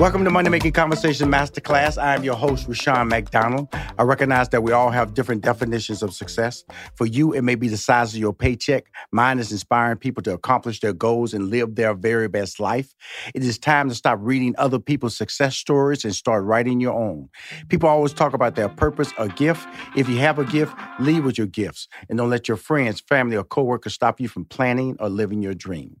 Welcome to Money Making Conversation Masterclass. I am your host, Rushion McDonald. I recognize that we all have different definitions of success. For you, it may be the size of your paycheck. Mine is inspiring people to accomplish their goals and live their very best life. It is time to stop reading other people's success stories and start writing your own. People always talk about their purpose or gift. If you have a gift, lead with your gifts and don't let your friends, family, or coworkers stop you from planning or living your dream.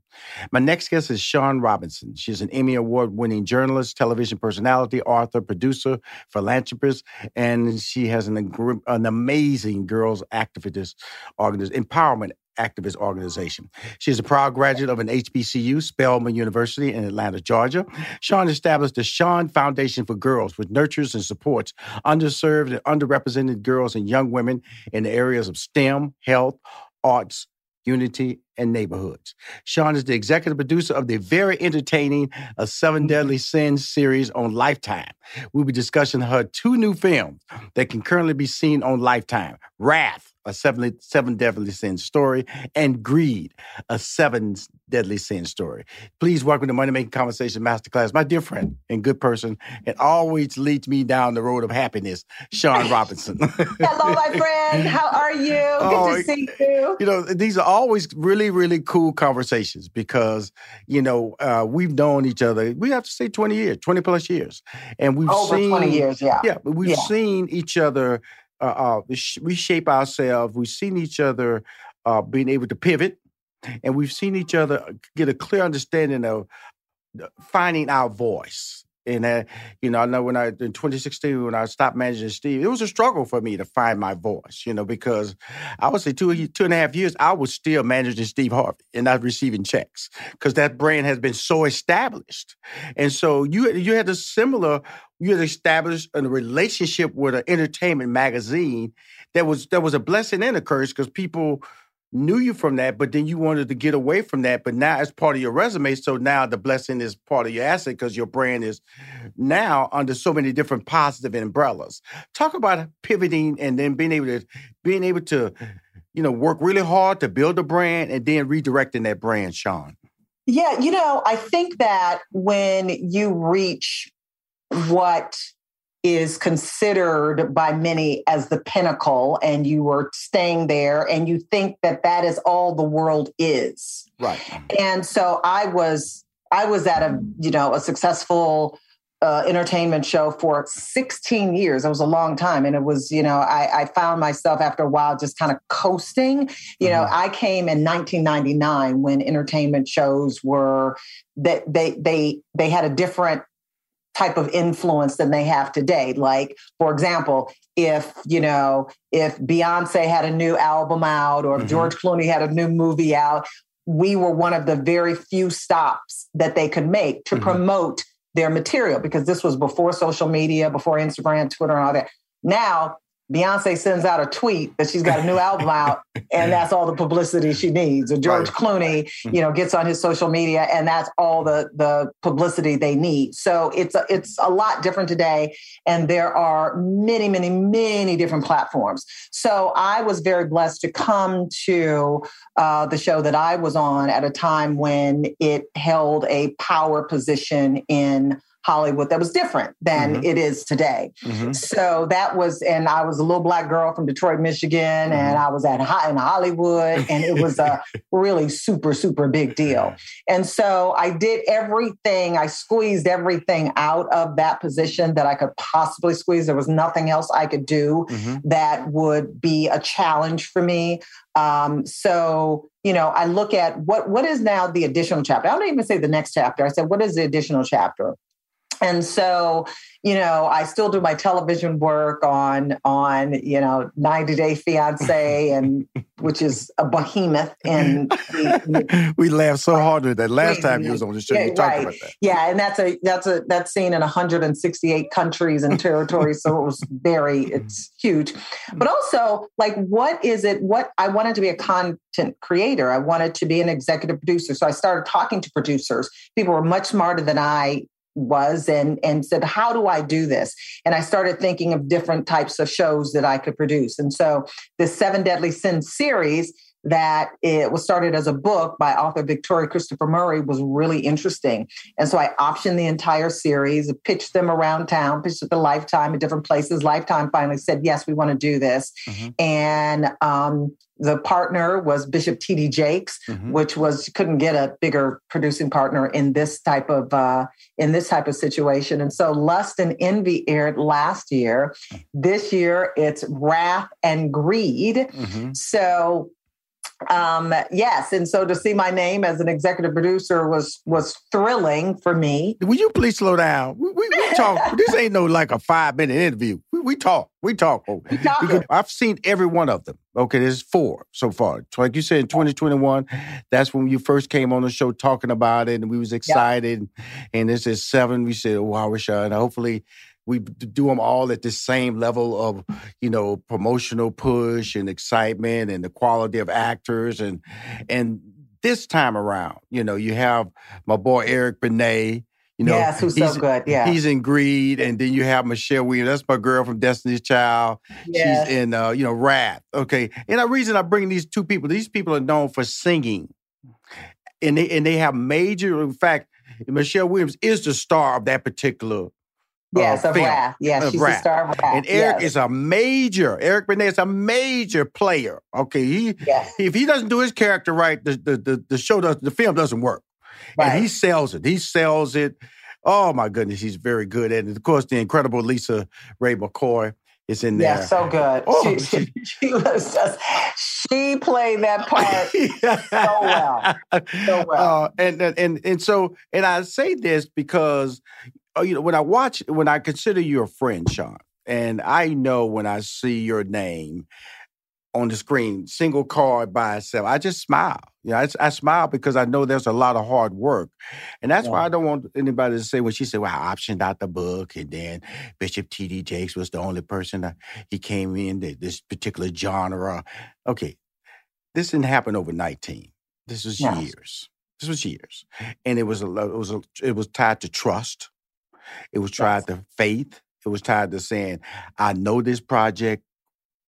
My next guest is Shaun Robinson. She's an Emmy Award winning journalist, television personality, author, producer, philanthropist, and she has an, an amazing girls activist organization, empowerment activist organization. She is a proud graduate of an HBCU, Spelman University in Atlanta, Georgia. Shaun established the Shaun Foundation for Girls, which nurtures and supports underserved and underrepresented girls and young women in the areas of STEM, health, arts, unity, and neighborhoods. Shaun is the executive producer of the very entertaining A Seven mm-hmm. Deadly Sins series on Lifetime. We'll be discussing her two new films that can currently be seen on Lifetime Wrath, a seven, seven deadly sin story, and Greed, a seven deadly sin story. Please welcome to Money Making Conversation Masterclass, my dear friend and good person, and always leads me down the road of happiness, Shaun Robinson. Hello, my friend. How are you? Good oh, to see you. You know, these are always really, really cool conversations because, you know, uh, we've known each other, we have to say 20 years, 20 plus years. And we've Over seen 20 years, yeah. Yeah, but we've yeah. seen each other uh, uh, reshape ourselves. We've seen each other uh, being able to pivot, and we've seen each other get a clear understanding of finding our voice. And uh, you know, I know when I in 2016 when I stopped managing Steve, it was a struggle for me to find my voice. You know, because I would say two two and a half years I was still managing Steve Harvey and not receiving checks because that brand has been so established. And so you you had a similar you had established a relationship with an entertainment magazine that was that was a blessing and a curse because people knew you from that, but then you wanted to get away from that. But now it's part of your resume. So now the blessing is part of your asset because your brand is now under so many different positive umbrellas. Talk about pivoting and then being able to being able to, you know, work really hard to build a brand and then redirecting that brand, Shaun. Yeah, you know, I think that when you reach what is considered by many as the pinnacle and you are staying there and you think that that is all the world is right and so i was i was at a you know a successful uh, entertainment show for 16 years. It was a long time. And it was, you know, I, I found myself after a while just kind of coasting. You mm-hmm. know, I came in 1999 when entertainment shows were that they, they, they had a different type of influence than they have today. Like, for example, if, you know, if Beyonce had a new album out or if mm-hmm. George Clooney had a new movie out, we were one of the very few stops that they could make to mm-hmm. promote their material because this was before social media, before Instagram, Twitter, and all that. Now Beyonce sends out a tweet that she's got a new album out, and that's all the publicity she needs. Or George right. Clooney, you know, gets on his social media, and that's all the the publicity they need. So it's a, it's a lot different today, and there are many, many, many different platforms. So I was very blessed to come to uh, the show that I was on at a time when it held a power position in Hollywood that was different than mm-hmm. it is today. Mm-hmm. So that was, and I was a little black girl from Detroit, Michigan, mm-hmm. and I was at in Hollywood, and it was a really super, super big deal. And so I did everything, I squeezed everything out of that position that I could possibly squeeze. There was nothing else I could do mm-hmm. that would be a challenge for me. Um, so you know, I look at what what is now the additional chapter. I don't even say the next chapter. I said, what is the additional chapter? And so you know i still do my television work on on you know 90 day fiance and which is a behemoth and we laughed so hard with that last time you was on the show yeah, you talked right. about that. Yeah and that's a that's a that's seen in 168 countries and territories so it was very mm-hmm. it's huge. But mm-hmm. also like what is it what i wanted to be a content creator. I wanted to be an executive producer. So i started talking to producers. People were much smarter than i was and and said how do i do this and i started thinking of different types of shows that i could produce and so the seven deadly sins series that it was started as a book by author Victoria Christopher Murray was really interesting. And so I optioned the entire series, pitched them around town, pitched it to Lifetime at different places. Lifetime finally said, yes, we want to do this. Mm-hmm. And um, the partner was Bishop T.D. Jakes, mm-hmm. which was couldn't get a bigger producing partner in this type of uh, in this type of situation. And so Lust and Envy aired last year. This year it's Wrath and Greed. Mm-hmm. So um, yes, and so to see my name as an executive producer was was thrilling for me. Will you please slow down? We, we, we talk. this ain't no like a five minute interview. We, we talk. We talk. I've seen every one of them. Okay, there's four so far. Like you said, in 2021, that's when you first came on the show talking about it, and we was excited. Yep. And this is seven. We said, "Wow, Rashad!" And hopefully, we do them all at the same level of you know promotional push and excitement and the quality of actors and and this time around you know you have my boy Eric Benet you know, yes, who's so good. Yeah, he's in Greed, and then you have Michelle Williams. That's my girl from Destiny's Child. Yes. She's in, uh, you know, Wrath. Okay, and the reason I bring these two people, these people are known for singing, and they and they have major. In fact, Michelle Williams is the star of that particular Yes, uh, of Wrath. Yes, she's Wrath. the star of Wrath. And Eric yes. is a major. Eric Benet is a major player. Okay, he yes. if he doesn't do his character right, the the the, the show does the film doesn't work. Right. And he sells it. He sells it. Oh my goodness, he's very good at it. Of course, the incredible Lisa Ray McCoy is in there. Yeah, so good. Oh, she, she, she, was just she played that part so well, so well. Uh, and, and and so and I say this because Oh, you know, when I watch, when I consider you a friend, Shaun, and I know when I see your name on the screen, single card by itself, I just smile. You know, I, I smile because I know there's a lot of hard work, and that's yeah. why I don't want anybody to say when she said, "Well, I optioned out the book," and then Bishop T.D. Jakes was the only person that he came in this particular genre. Okay, this didn't happen over 19. This was yes. years. This was years, and it was a it was a, it was tied to trust. It was tied yes. to faith. It was tied to saying, I know this project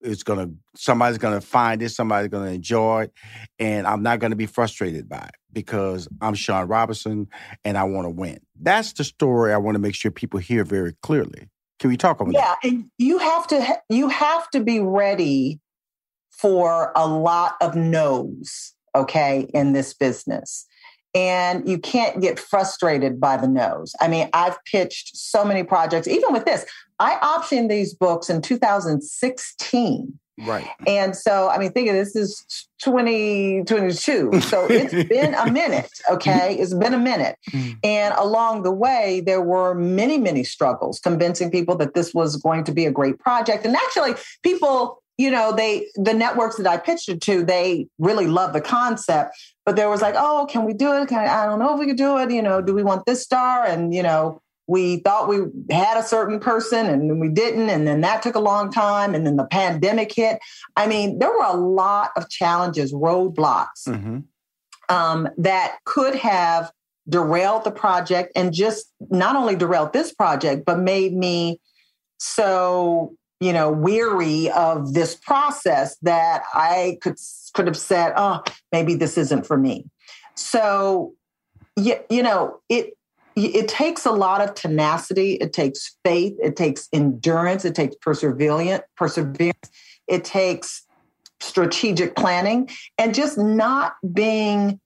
is gonna somebody's gonna find it, somebody's gonna enjoy it, and I'm not gonna be frustrated by it because I'm Shaun Robinson and I want to win. That's the story I want to make sure people hear very clearly. Can we talk about yeah, that? Yeah, and you have to you have to be ready for a lot of no's, okay, in this business and you can't get frustrated by the no's. I mean, I've pitched so many projects, even with this. I optioned these books in 2016. Right. And so, I mean, think of this is 2022. So it's been a minute, okay? It's been a minute. Mm. And along the way, there were many, many struggles convincing people that this was going to be a great project. And actually, people you know, they the networks that I pitched it to, they really love the concept, but there was like, oh, can we do it? Can I, I don't know if we could do it. You know, do we want this star? And you know, we thought we had a certain person and we didn't, and then that took a long time, and then the pandemic hit. I mean, there were a lot of challenges, roadblocks mm-hmm. um, that could have derailed the project, and just not only derailed this project, but made me so you know, weary of this process that I could could have said, "Oh, maybe this isn't for me." So, you, you know, it it takes a lot of tenacity. It takes faith. It takes endurance. It takes perseverance. Perseverance. It takes strategic planning and just not being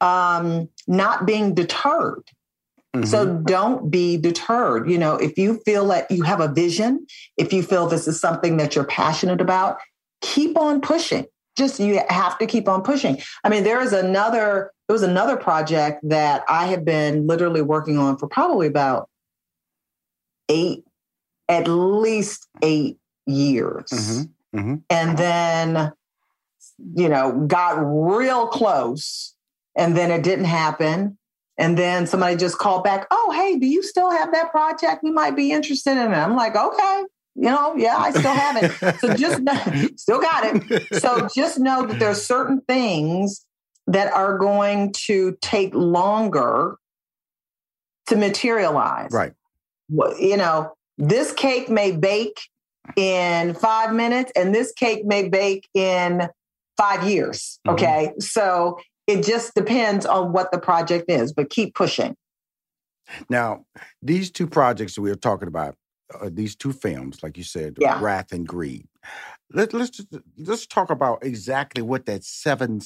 um, not being deterred Mm-hmm. So don't be deterred. You know, if you feel that you have a vision, if you feel this is something that you're passionate about, keep on pushing. Just you have to keep on pushing. I mean, there is another, there was another project that I have been literally working on for probably about eight, at least eight years. Mm-hmm. Mm-hmm. And then, you know, got real close and then it didn't happen and then somebody just called back, oh, hey, do you still have that project? We might be interested in it. I'm like, okay, you know, yeah, I still have it. so just still got it. So just know that there's certain things that are going to take longer to materialize. Right. You know, this cake may bake in five minutes and this cake may bake in five years. Mm-hmm. Okay. Mm-hmm. So it just depends on what the project is, but keep pushing. Now, these two projects that we are talking about, uh, these two films, like you said, yeah. Wrath and Greed. Let, let's let's talk about exactly what that seven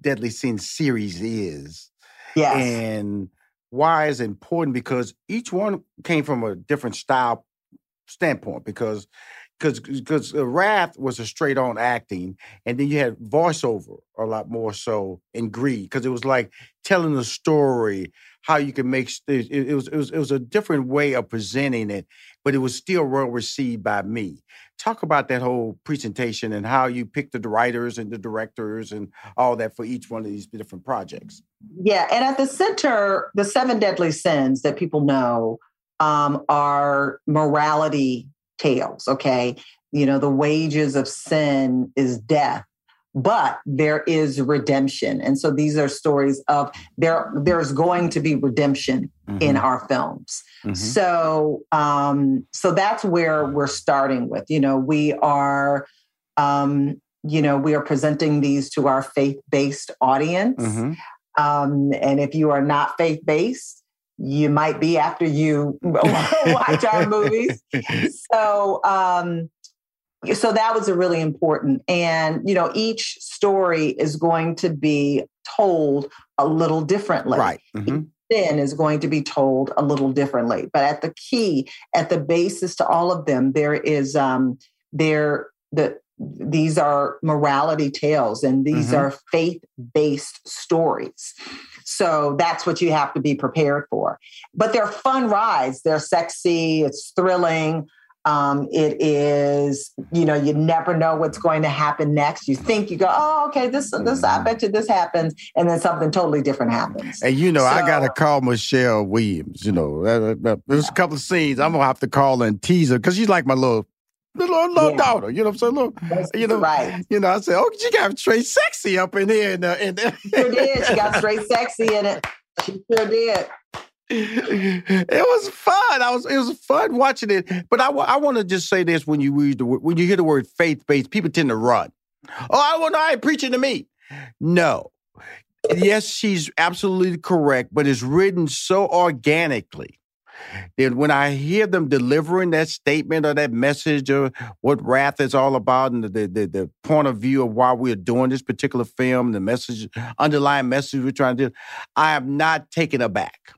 deadly sins series is, yes. and why is important because each one came from a different style standpoint. Because because because Wrath was a straight on acting, and then you had voiceover a lot more so in Greed because it was like telling the story how you can make it, it, was it was it was a different way of presenting it, but it was still well received by me. Talk about that whole presentation and how you picked the writers and the directors and all that for each one of these different projects. Yeah, and at the center, the seven deadly sins that people know um, are morality tales, okay? You know, the wages of sin is death, but there is redemption. And so these are stories of there there's going to be redemption mm-hmm. in our films. Mm-hmm. So um so that's where we're starting with. You know, we are um you know, we are presenting these to our faith-based audience. Mm-hmm. Um, and if you are not faith-based, you might be after you watch our movies. So, um, so that was a really important. And you know, each story is going to be told a little differently. Right. Mm-hmm. Sin is going to be told a little differently. But at the key, at the basis to all of them, there is um, there the these are morality tales and these mm-hmm. are faith-based stories. So that's what you have to be prepared for. But they're fun rides. They're sexy. It's thrilling. Um, it is, you know, you never know what's going to happen next. You think you go, oh, okay, this, this, I mm-hmm. bet you this happens, and then something totally different happens. And you know, so, I gotta call Michelle Williams. You know, uh, uh, uh, there's a couple of scenes I'm gonna have to call and tease her because she's like my little little, little yeah. daughter. You know what I'm saying? Little, you know, right. You know, I said, oh, she got straight sexy up in here. In the, in the sure did. She got straight sexy in it. She sure did. It was fun. I was. It was fun watching it. But I, I want to just say this: when you read the word when you hear the word faith based, people tend to run. Oh, I want. I ain't preaching to me. No. Yes, she's absolutely correct, but it's written so organically then when I hear them delivering that statement or that message of what wrath is all about and the, the, the point of view of why we're doing this particular film, the message, underlying message we're trying to do, I am not taken aback.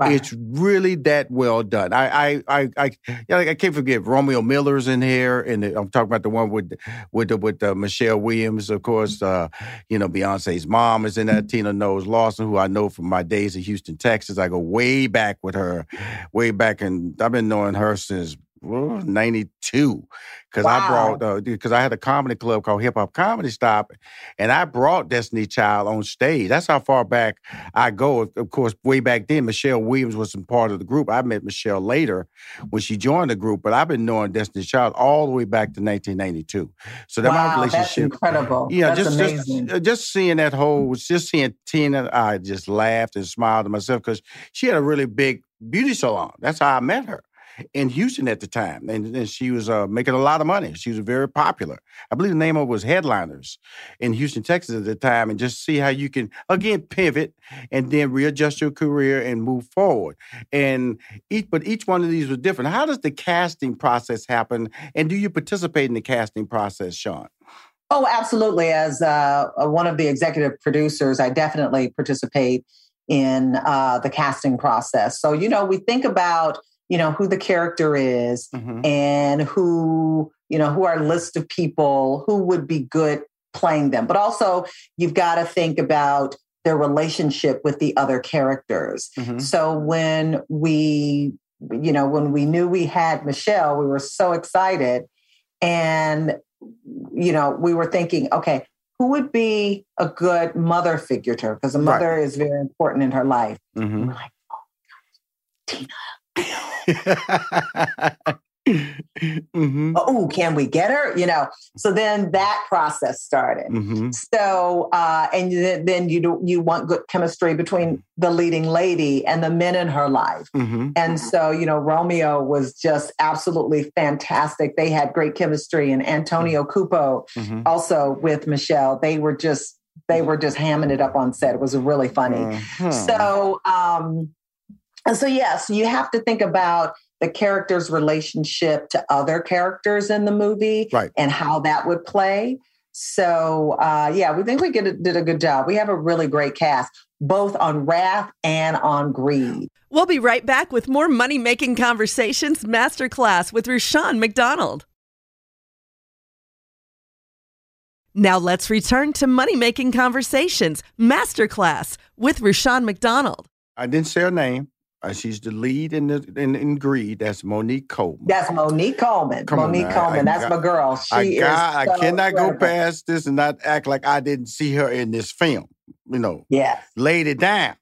It's really that well done. I I I I, yeah, I can't forget Romeo Miller's in here, and I'm talking about the one with with the, with uh, Michelle Williams, of course. Uh, you know, Beyonce's mom is in that. Tina Knowles Lawson, who I know from my days in Houston, Texas. I go way back with her, way back, and I've been knowing her since 92 because wow. I brought because uh, I had a comedy club called Hip Hop Comedy Stop, and I brought Destiny Child on stage. That's how far back I go. Of course, way back then, Michelle Williams was not part of the group. I met Michelle later when she joined the group, but I've been knowing Destiny Child all the way back to 1992. So that wow, my relationship, that's incredible. Yeah, that's just amazing. just just seeing that whole, just seeing Tina, I just laughed and smiled to myself because she had a really big beauty salon. That's how I met her in Houston at the time, and, and she was uh, making a lot of money. She was very popular. I believe the name of it was Headliners in Houston, Texas at the time, and just see how you can again pivot and then readjust your career and move forward. And each, but each one of these was different. How does the casting process happen, and do you participate in the casting process, Shaun? Oh, absolutely. As uh, one of the executive producers, I definitely participate in uh, the casting process. So, you know, we think about you know who the character is mm-hmm. and who you know who are list of people who would be good playing them but also you've got to think about their relationship with the other characters mm-hmm. so when we you know when we knew we had michelle we were so excited and you know we were thinking okay who would be a good mother figure to her because a mother right. is very important in her life mm-hmm. like oh tina mm-hmm. Oh, can we get her? You know. So then that process started. Mm-hmm. So uh, and then, then you do, you want good chemistry between the leading lady and the men in her life. Mm-hmm. And so you know Romeo was just absolutely fantastic. They had great chemistry, and Antonio Cupo mm-hmm. also with Michelle. They were just they were just hamming it up on set. It was really funny. Mm-hmm. So um, and so, yes, you have to think about the character's relationship to other characters in the movie right. and how that would play. So, uh, yeah, we think we did a good job. We have a really great cast, both on Wrath and on Greed. We'll be right back with more Money Making Conversations Masterclass with Rushion McDonald. Now let's return to Money Making Conversations Masterclass with Rushion McDonald. I didn't say her name. Uh, she's the lead in the in, in Greed. That's Monique Coleman. That's Monique Coleman. Come Monique on, Coleman. I, I that's got, my girl. She I got, is. So I cannot incredible. go past this and not act like I didn't see her in this film. You know. Yeah. Laid it down.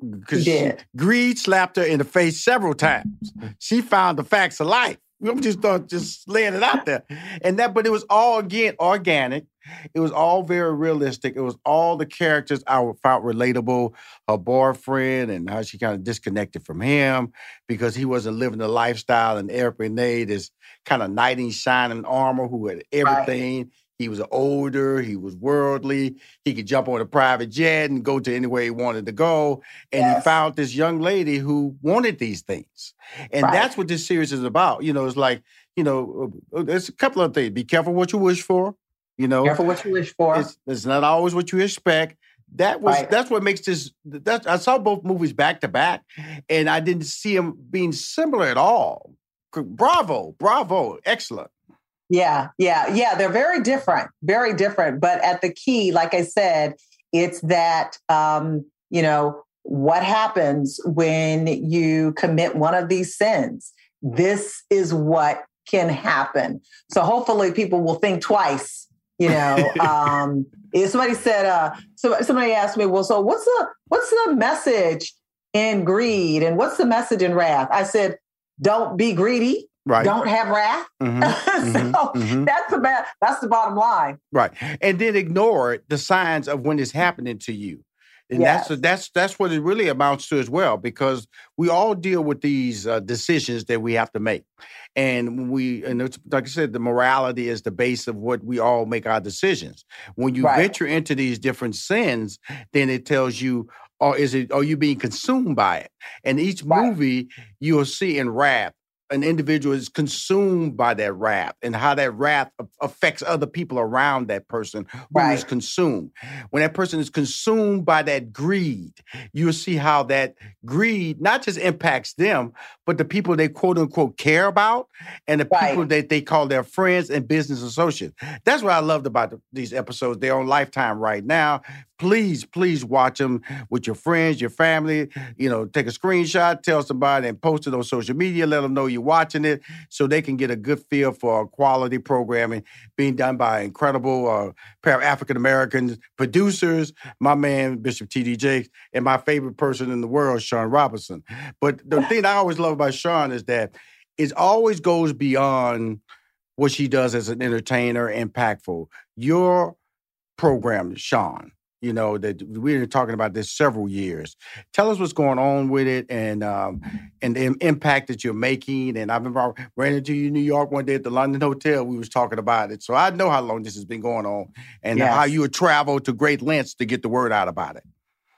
Because Greed slapped her in the face several times. She found the facts of life. I'm just thought just laying it out there. And that, but it was all again organic. It was all very realistic. It was all the characters I found relatable. Her boyfriend and how she kind of disconnected from him because he wasn't living the lifestyle. And Eric Benet, this kind of knight in shining armor who had everything. Right. He was older, he was worldly, he could jump on a private jet and go to anywhere he wanted to go. And yes. he found this young lady who wanted these things. And right. that's what this series is about. You know, it's like, you know, uh, uh, there's a couple of things. Be careful what you wish for. You know, careful what you wish for. It's, it's not always what you expect. That was right. that's what makes this. That I saw both movies back to back, and I didn't see them being similar at all. Bravo, bravo, excellent. Yeah, yeah, yeah. They're very different, very different. But at the key, like I said, it's that um, you know what happens when you commit one of these sins. This is what can happen. So hopefully, people will think twice. You know, um, somebody said, uh, so somebody asked me, well, so what's the what's the message in greed and what's the message in wrath? I said, don't be greedy Right. Don't have wrath. Mm-hmm. so mm-hmm. mm-hmm. that's the bad, that's the bottom line. Right. And then ignore the signs of when it's happening to you. And yes. that's that's that's what it really amounts to as well, because we all deal with these uh, decisions that we have to make, and we and like I said, the morality is the base of what we all make our decisions. When you right. venture into these different sins, then it tells you, or is it are you being consumed by it? And each movie you'll see in Wrath an individual is consumed by that wrath and how that wrath affects other people around that person who right. is consumed. When that person is consumed by that greed, you'll see how that greed not just impacts them, but the people they quote unquote care about and the right. people that they call their friends and business associates. That's what I loved about the, these episodes. They're on Lifetime right now please, please watch them with your friends, your family. You know, take a screenshot, tell somebody, and post it on social media. Let them know you're watching it so they can get a good feel for quality programming being done by incredible uh, pair of African American producers, my man, Bishop T.D. Jakes, and my favorite person in the world, Shaun Robinson. But the thing I always love about Shaun is that it always goes beyond what she does as an entertainer, impactful. Your program, Shaun, you know that we've been talking about this several years. Tell us what's going on with it and um, and the impact that you're making. And I remember I ran into you in New York one day at the London Hotel. We was talking about it, so I know how long this has been going on and yes. how you would travel to great lengths to get the word out about it.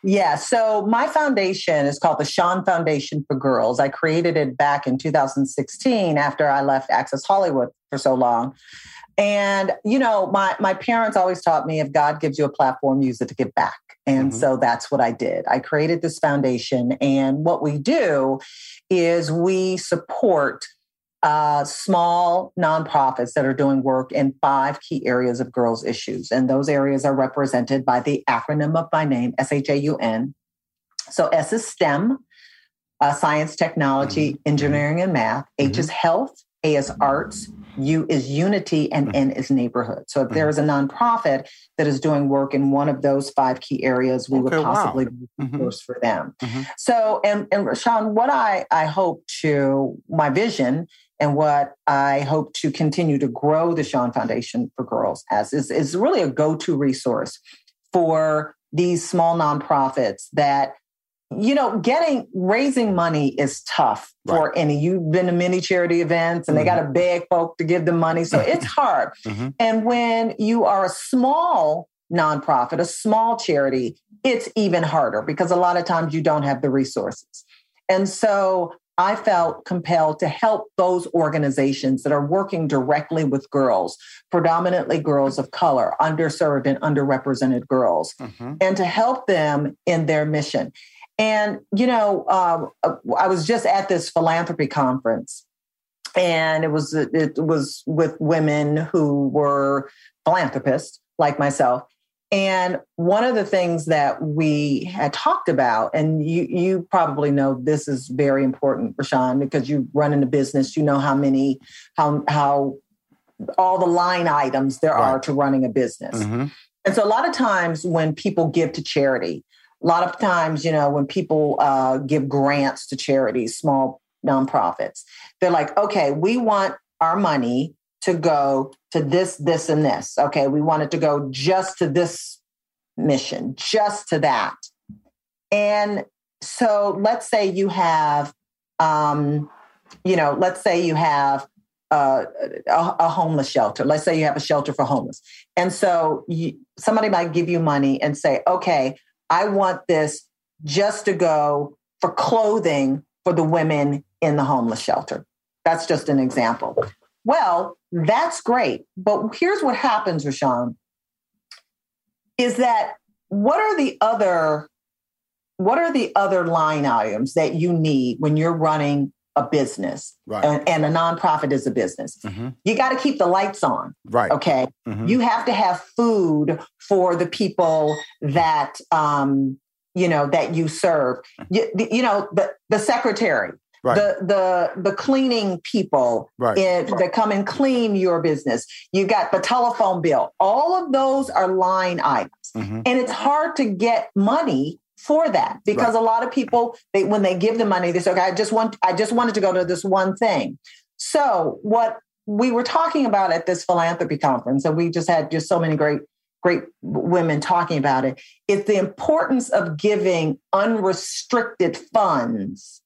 Yeah, so my foundation is called the Shaun Foundation for Girls. I created it back in 2016 after I left Access Hollywood for so long. And you know, my my parents always taught me if God gives you a platform, use it to give back. And mm-hmm. so that's what I did. I created this foundation, and what we do is we support uh, small nonprofits that are doing work in five key areas of girls' issues, and those areas are represented by the acronym of my name, S H A U N. So S is STEM, uh, science, technology, mm-hmm. engineering, and math. H mm-hmm. is health. A is arts, U is unity, and mm-hmm. N is neighborhood. So if there is a nonprofit that is doing work in one of those five key areas, we okay, would possibly wow. be mm-hmm. for them. Mm-hmm. So, and, and Shaun, what I, I hope to, my vision and what I hope to continue to grow the Shaun Foundation for Girls as is, is really a go-to resource for these small nonprofits that you know, getting raising money is tough for right. any. You've been to many charity events and mm-hmm. they got to beg folk to give them money. So it's hard. Mm-hmm. And when you are a small nonprofit, a small charity, it's even harder because a lot of times you don't have the resources. And so I felt compelled to help those organizations that are working directly with girls, predominantly girls of color, underserved and underrepresented girls, mm-hmm. and to help them in their mission. And, you know, um, uh, I was just at this philanthropy conference and it was it was with women who were philanthropists like myself and one of the things that we had talked about and you you probably know this is very important Rushion because you run in a business you know how many how how all the line items there right. are to running a business mm-hmm. and so a lot of times when people give to charity a lot of times, you know, when people uh, give grants to charities, small nonprofits, they're like, okay, we want our money to go to this, this, and this. Okay, we want it to go just to this mission, just to that. And so let's say you have, um, you know, let's say you have uh, a, a, homeless shelter. Let's say you have a shelter for homeless. And so you, somebody might give you money and say, okay, I want this just to go for clothing for the women in the homeless shelter. That's just an example. Well, that's great. But here's what happens, Rushion, is that what are the other what are the other line items that you need when you're running a business right. and, and, a nonprofit is a business mm-hmm. you got to keep the lights on right okay mm-hmm. you have to have food for the people that um you know that you serve you, you know the the secretary Right. the the the cleaning people right. in, that come and clean your business. You got the telephone bill. All of those are line items, mm-hmm. and it's hard to get money for that because right. a lot of people they when they give the money they say okay i just want i just wanted to go to this one thing so what we were talking about at this philanthropy conference and we just had just so many great great women talking about it is the importance of giving unrestricted funds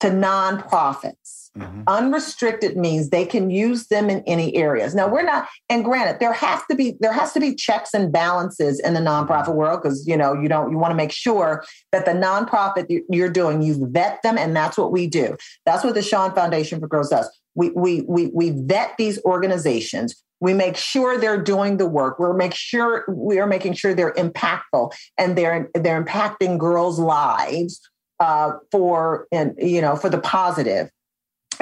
to nonprofits Mm-hmm. Unrestricted means they can use them in any areas. Now we're not, and granted, there has to be there has to be checks and balances in the nonprofit world because you know you don't you want to make sure that the nonprofit you're doing you vet them, and that's what we do. That's what the Shaun Foundation for Girls does. We we we we vet these organizations. We make sure they're doing the work. We're make sure we are making sure they're impactful and they're they're impacting girls' lives uh, for and you know for the positive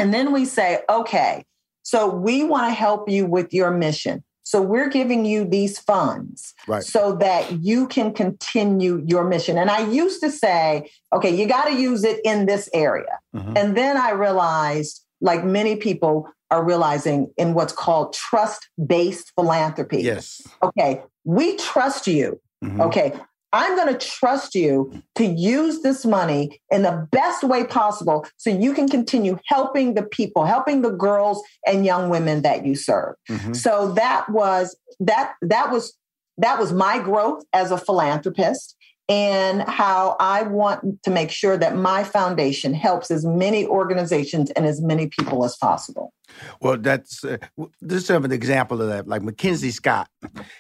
and then we say, okay, so we want to help you with your mission. So we're giving you these funds right. so that you can continue your mission. And I used to say, okay, you got to use it in this area. Mm-hmm. And then I realized, like many people are realizing, in what's called trust based philanthropy. Yes. Okay, we trust you. Mm-hmm. Okay, I'm going to trust you to use this money in the best way possible so you can continue helping the people, helping the girls and young women that you serve. Mm-hmm. So that was that that was that was my growth as a philanthropist and how I want to make sure that my foundation helps as many organizations and as many people as possible. Well, that's uh, this is an example of that. Like Mackenzie Scott,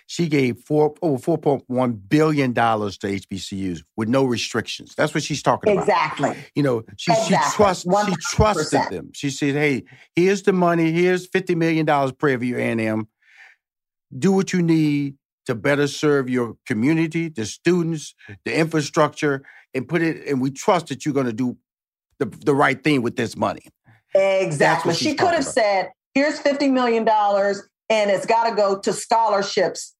she gave four over four point one billion dollars to HBCUs with no restrictions. That's what she's talking about. Exactly. You know, she exactly. she trusts she trusted them. She said, "Hey, here's the money. Here's fifty million dollars per of your A&M. Do what you need to better serve your community, the students, the infrastructure, and put it. And we trust that you're going to do the, the right thing with this money. Exactly. She could have about. said, "Here's fifty million dollars, and it's got to go to scholarships.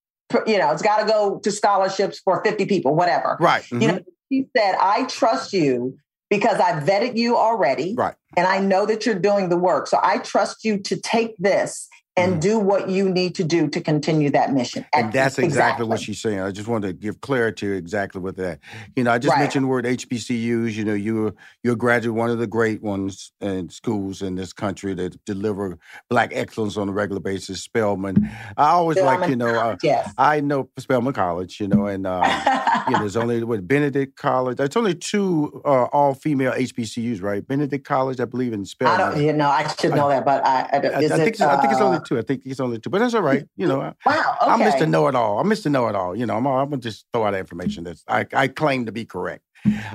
You know, it's got to go to scholarships for fifty people, whatever." Right. Mm-hmm. You know, she said, "I trust you." Because I vetted you already. Right. And I know that you're doing the work. So I trust you to take this and mm. do what you need to do to continue that mission. And that's exactly, exactly, what she's saying. I just wanted to give clarity exactly with that. You know, I just right. mentioned the word HBCUs. You know, you're you're a graduate, one of the great ones and schools in this country that deliver black excellence on a regular basis. Spelman. I always Spelman, like, you know, uh, yes. I know Spelman College. You know, and uh, you know, there's only what Benedict College. There's only two uh, all female HBCUs, right? Benedict College, I believe, in Spelman. I don't, you know, I should know I, that, but I, I, I, I think, I think it's only two. I think he's only two, but that's all right. You know, wow, okay. I'm Mr. Know It All. I'm Mr. Know It All. You know, I'm, I'm gonna just throw out information that's I, I claim to be correct.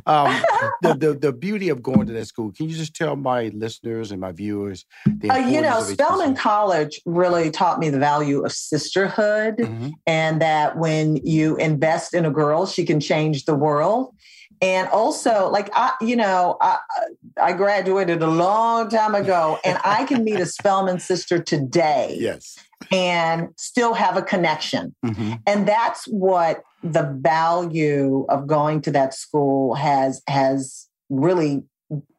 Um, the, the the beauty of going to that school. Can you just tell my listeners and my viewers? Uh, you know, Spelman College really taught me the value of sisterhood, mm-hmm. and that when you invest in a girl, she can change the world and also like i you know i i graduated a long time ago and i can meet a spelman sister today yes and still have a connection mm-hmm. and that's what the value of going to that school has has really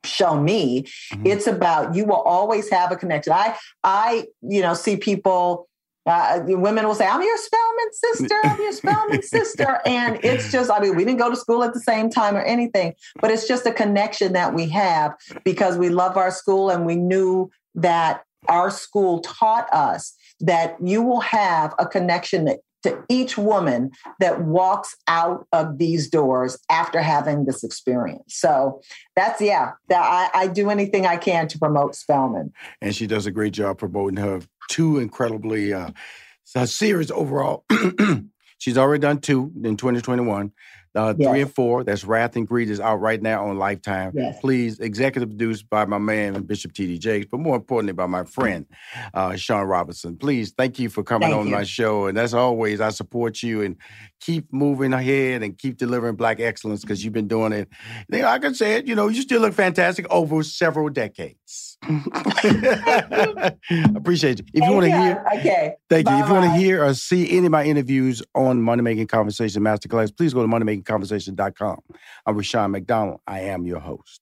shown me mm-hmm. it's about you will always have a connection i i you know see people uh, women will say, I'm your Spelman sister, I'm your Spelman sister. And it's just, I mean, we didn't go to school at the same time or anything, but it's just a connection that we have because we love our school and we knew that our school taught us that you will have a connection that, to each woman that walks out of these doors after having this experience. So that's, yeah, that I, I do anything I can to promote Spelman. And she does a great job promoting her two incredibly uh, series overall. She's already done two in 2021. Uh, yes. Three and four, that's Wrath and Greed, is out right now on Lifetime. Yes. Please, executive produced by my man, Bishop T.D. Jakes, but more importantly, by my friend, uh, Shaun Robinson. Please, thank you for coming thank on you. my show. And as always, I support you and keep moving ahead and keep delivering Black excellence because you've been doing it. You know, I can say it, you know, you still look fantastic over several decades. Appreciate you. If you want to hear, okay. Thank Bye-bye. you. If you want to hear or see any of my interviews on Money Making Conversation Masterclass, please go to moneymakingconversation.com. I'm Rushion McDonald. I am your host.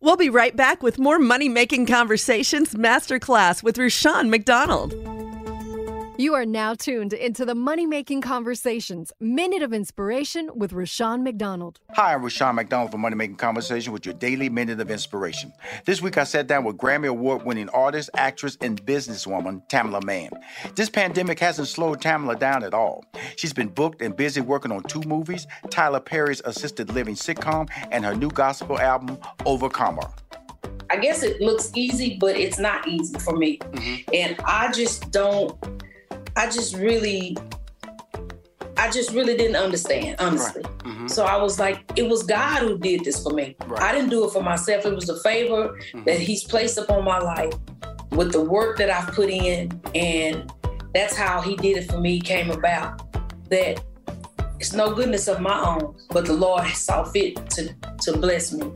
We'll be right back with more Money Making Conversations Masterclass with Rushion McDonald. You are now tuned into the Money Making Conversations Minute of Inspiration with Rushion McDonald. Hi, I'm Rushion McDonald for Money Making Conversation with your daily Minute of Inspiration. This week I sat down with Grammy Award winning artist, actress, and businesswoman Tamela Mann. This pandemic hasn't slowed Tamela down at all. She's been booked and busy working on two movies Tyler Perry's assisted living sitcom and her new gospel album, Overcomer. I guess it looks easy, but it's not easy for me. Mm-hmm. And I just don't, I just really, I just really didn't understand, honestly. Mhm. So I was like, it was God who did this for me. Right. I didn't do it for myself. It was a favor that He's placed upon my life with the work that I've put in. And that's how He did it for me, came about. That it's no goodness of my own, but the Lord saw fit to, to bless me.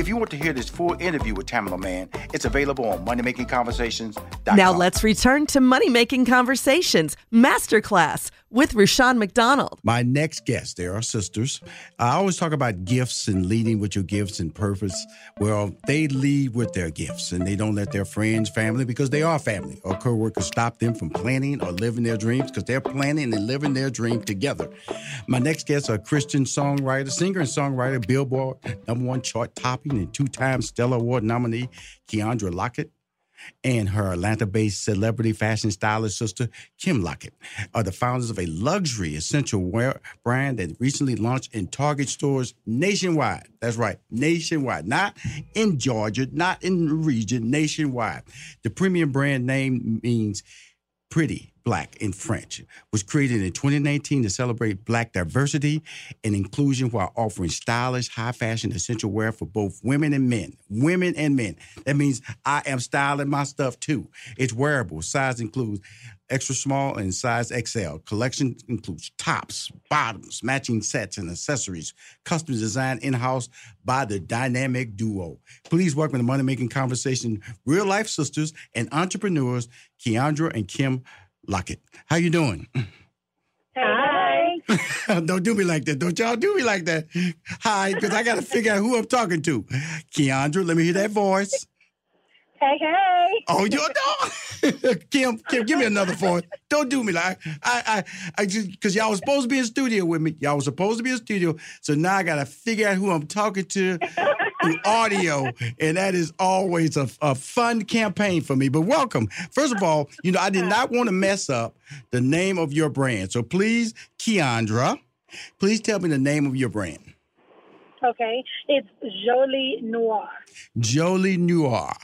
If you want to hear this full interview with Tamela Mann, it's available on moneymakingconversations.com. Now let's return to Money Making Conversations Masterclass with Rushion McDonald. My next guest, they are sisters. I always talk about gifts and leading with your gifts and purpose. Well, they lead with their gifts and they don't let their friends, family, because they are family, or co-workers stop them from planning or living their dreams because they're planning and living their dream together. My next guest, a Christian songwriter, singer and songwriter, Billboard number one chart topping and two-time Stellar Award nominee, Keyondra Lockett and her Atlanta based celebrity fashion stylist sister, Kim Lockett, are the founders of a luxury essential wear brand that recently launched in Target stores nationwide. That's right, nationwide, not in Georgia, not in the region, nationwide. The premium brand name means pretty black in French, was created in 2019 to celebrate black diversity and inclusion while offering stylish, high fashion essential wear for both women and men. Women and men. That means I am styling my stuff too. It's wearable. Size includes extra small and size XL. Collection includes tops, bottoms, matching sets, and accessories. Custom designed in house by the dynamic duo. Please welcome the Money Making Conversation, real life sisters and entrepreneurs, Keyondra and Kim Lockett. How you doing? Hi. Don't do me like that. Don't y'all do me like that. Hi, because I got to figure out who I'm talking to. Keyondra, let me hear that voice. Hey, hey. Oh, you no, Kim, Kim, give me another voice. Don't do me like I, I, I just because y'all was supposed to be in studio with me. Y'all was supposed to be in studio, so now I got to figure out who I'm talking to through audio, and that is always a, a fun campaign for me. But welcome. First of all, you know I did not want to mess up the name of your brand, so please, Keyondra, please tell me the name of your brand. Okay. It's Jolie Noire. Jolie Noire.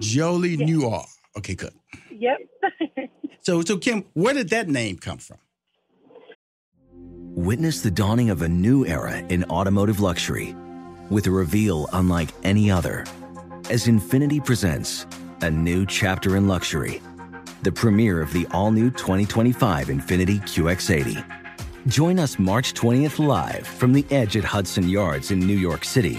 Jolie Noire. Okay, good. Yep. So, so Kim, where did that name come from? Witness the dawning of a new era in automotive luxury with a reveal unlike any other as Infiniti presents a new chapter in luxury, the premiere of the all new 2025 Infiniti QX80. Join us March 20th live from the edge at Hudson Yards in New York City,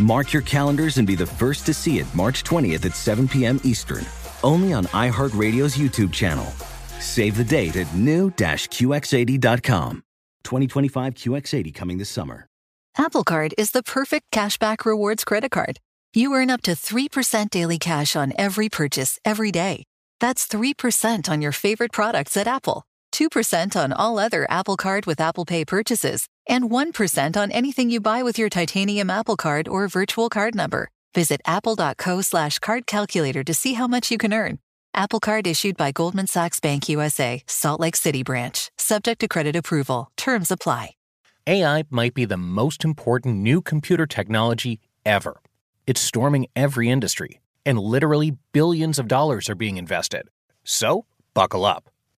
Mark your calendars and be the first to see it March 20th at 7 p.m. Eastern, only on iHeartRadio's YouTube channel. Save the date at new-QX80.com. 2025 QX80 coming this summer. Apple Card is the perfect cashback rewards credit card. You earn up to 3% daily cash on every purchase every day. That's 3% on your favorite products at Apple, 2% on all other Apple Card with Apple Pay purchases, and 1% on anything you buy with your titanium Apple Card or virtual card number. Visit apple.co slash card calculator to see how much you can earn. Apple Card issued by Goldman Sachs Bank USA, Salt Lake City branch, subject to credit approval. Terms apply. AI might be the most important new computer technology ever. It's storming every industry, and literally billions of dollars are being invested. So, buckle up.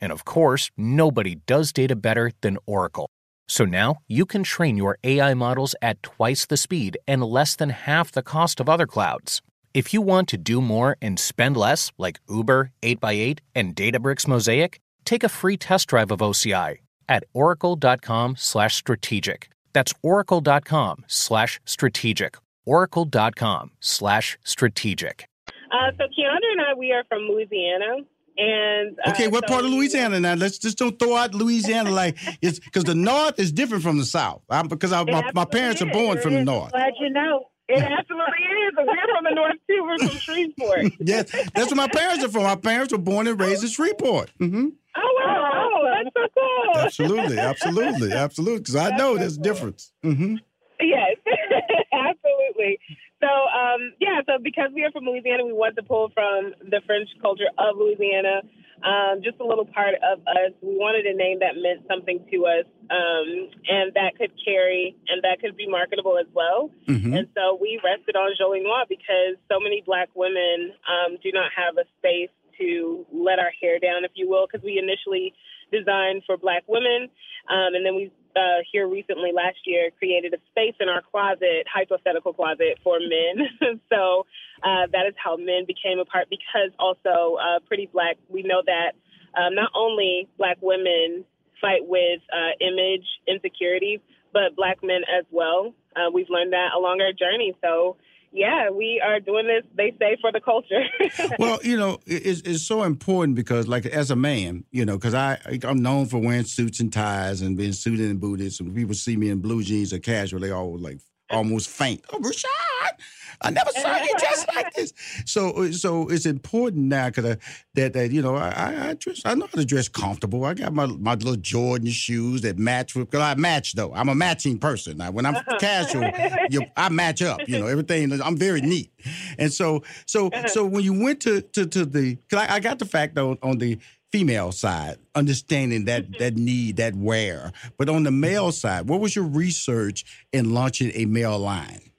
and of course, nobody does data better than Oracle. So now you can train your AI models at twice the speed and less than half the cost of other clouds. If you want to do more and spend less, like Uber, 8x8, and Databricks Mosaic, take a free test drive of OCI at oracle.com slash strategic. That's oracle.com slash strategic. oracle.com slash strategic. Uh, so Keyondra and I, we are from Louisiana. And uh, Okay, what so part of Louisiana now? Let's just don't throw out Louisiana like it's because the North is different from the South. I'm, because I, my, my parents are born is. from the North. Glad you know. It absolutely is. We're from the North too. We're from Shreveport. yes, that's where my parents are from. My parents were born and raised in Shreveport. hmm Oh wow! Oh, that's so cool. Absolutely, absolutely, absolutely. Because I know there's a difference. hmm Yes, absolutely. So, um, yeah, so because we are from Louisiana, we want to pull from the French culture of Louisiana, um, just a little part of us. We wanted a name that meant something to us um, and that could carry and that could be marketable as well. Mhm. And so we rested on Jolie Noire because so many black women um, do not have a space to let our hair down, if you will, because we initially designed for black women. Um, and then we, uh, here recently last year, created a space in our closet, hypothetical closet, for men. so uh, that is how men became a part because also uh, Pretty Black, we know that um, not only black women fight with uh, image insecurity, but black men as well. Uh, we've learned that along our journey. So, yeah, we are doing this, they say, for the culture. Well, you know, it's, it's so important because, like, as a man, you know, because I I'm known for wearing suits and ties and being suited and booted. So when people see me in blue jeans or casual, they all like almost faint. Oh, Rashad, I never saw you dressed like this. So, uh, so it's important now because that that you know I, I dress I know how to dress comfortable. I got my my little Jordan shoes that match with. Cause I match though. I'm a matching person. Now, when I'm casual, you, I match up. You know everything. I'm very neat. And so so so when you went to to to the, cause I, I got the fact though on the female side, understanding that that need, that wear. But on the male side, what was your research in launching a male line?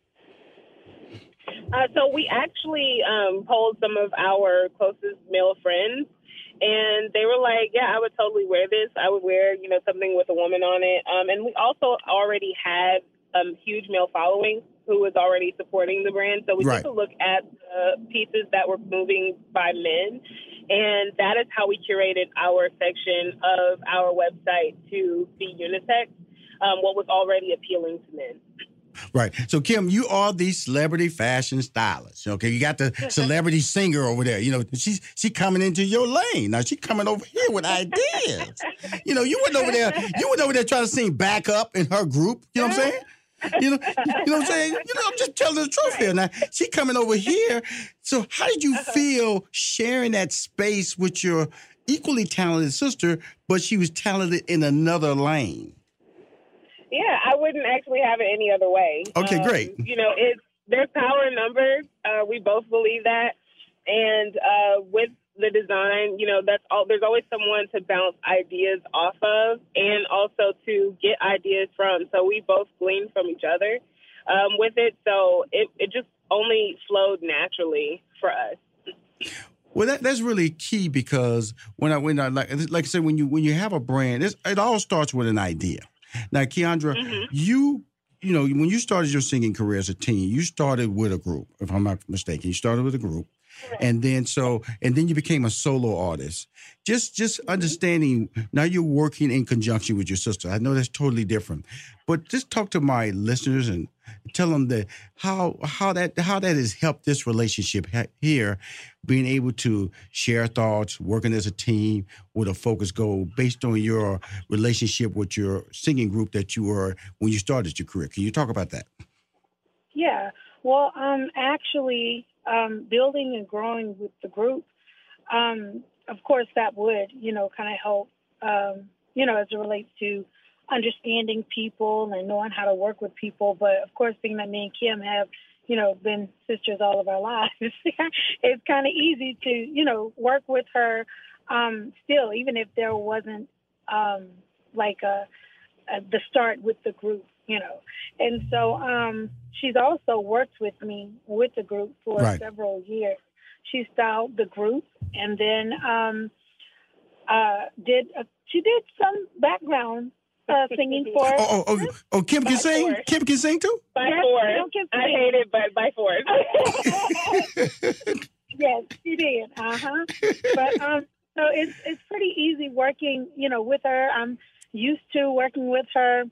Uh, so we actually um, polled some of our closest male friends, and they were like, "Yeah, I would totally wear this. I would wear, you know, something with a woman on it." Um, and we also already had a um, huge male following who was already supporting the brand. So we Right. took a look at the pieces that were moving by men, and that is how we curated our section of our website to be unisex. Um, what was already appealing to men. Right. So Kim, you are the celebrity fashion stylist. Okay, you got the celebrity singer over there. You know, she's she coming into your lane. Now she coming over here with ideas. You know, you went over there, you went over there trying to sing back up in her group. You know what I'm saying? You know, you know what I'm saying? You know, I'm just telling the truth here. Now she coming over here. So how did you feel sharing that space with your equally talented sister, but she was talented in another lane? Yeah, I wouldn't actually have it any other way. Okay, Um, great. You know, it's there's power in numbers. Uh, we both believe that, and uh, with the design, you know, that's all. There's always someone to bounce ideas off of, and also to get ideas from. So we both glean from each other um, with it. So it it just only flowed naturally for us. Well, that, that's really key because when I when I like like I said when you when you have a brand, it all starts with an idea. Now, Keyondra, you you know when you started your singing career as a teen, you started with a group. If I'm not mistaken, you started with a group, and then so and then you became a solo artist. Just just understanding now you're working in conjunction with your sister. I know that's totally different, but just talk to my listeners and tell them that how how that how that has helped this relationship here, being able to share thoughts, working as a team with a focus goal based on your relationship with your singing group that you were when you started your career. Can you talk about that? Yeah. Well, um, actually, um, building and growing with the group, um, of course, that would, you know, kind of help, um, you know, as it relates to understanding people and knowing how to work with people. But of course, being that me and Kim have, you know, been sisters all of our lives, it's kind of easy to, you know, work with her um, still, even if there wasn't um, like a, a the start with the group, you know. And so um, she's also worked with me with the group for Right. several years. She styled the group, and then um, uh, did a, she did some background uh, singing for. Oh, oh, oh, oh, Kim can sing. Kim can sing too. By Yes, force. Kim can I hate it, but by force. yes, she did. Uh huh. But um, so it's it's pretty easy working, you know, with her. I'm used to working with her.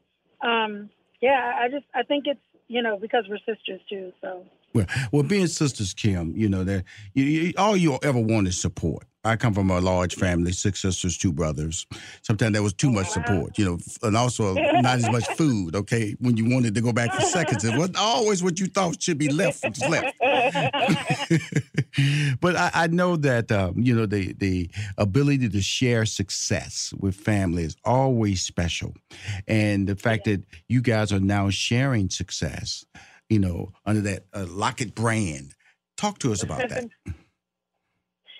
Um, yeah, I just I think it's you know because we're sisters too. So Well, well, being sisters, Kim, you know that you, you, all you ever want is support. I come from a large family, six sisters, two brothers. Sometimes there was too much support, you know, and also not as much food. Okay, when you wanted to go back for seconds, it wasn't always what you thought should be left was left. but I, I know that um, you know the the ability to share success with family is always special, and the fact that you guys are now sharing success, you know, under that uh, Lockett brand. Talk to us about that.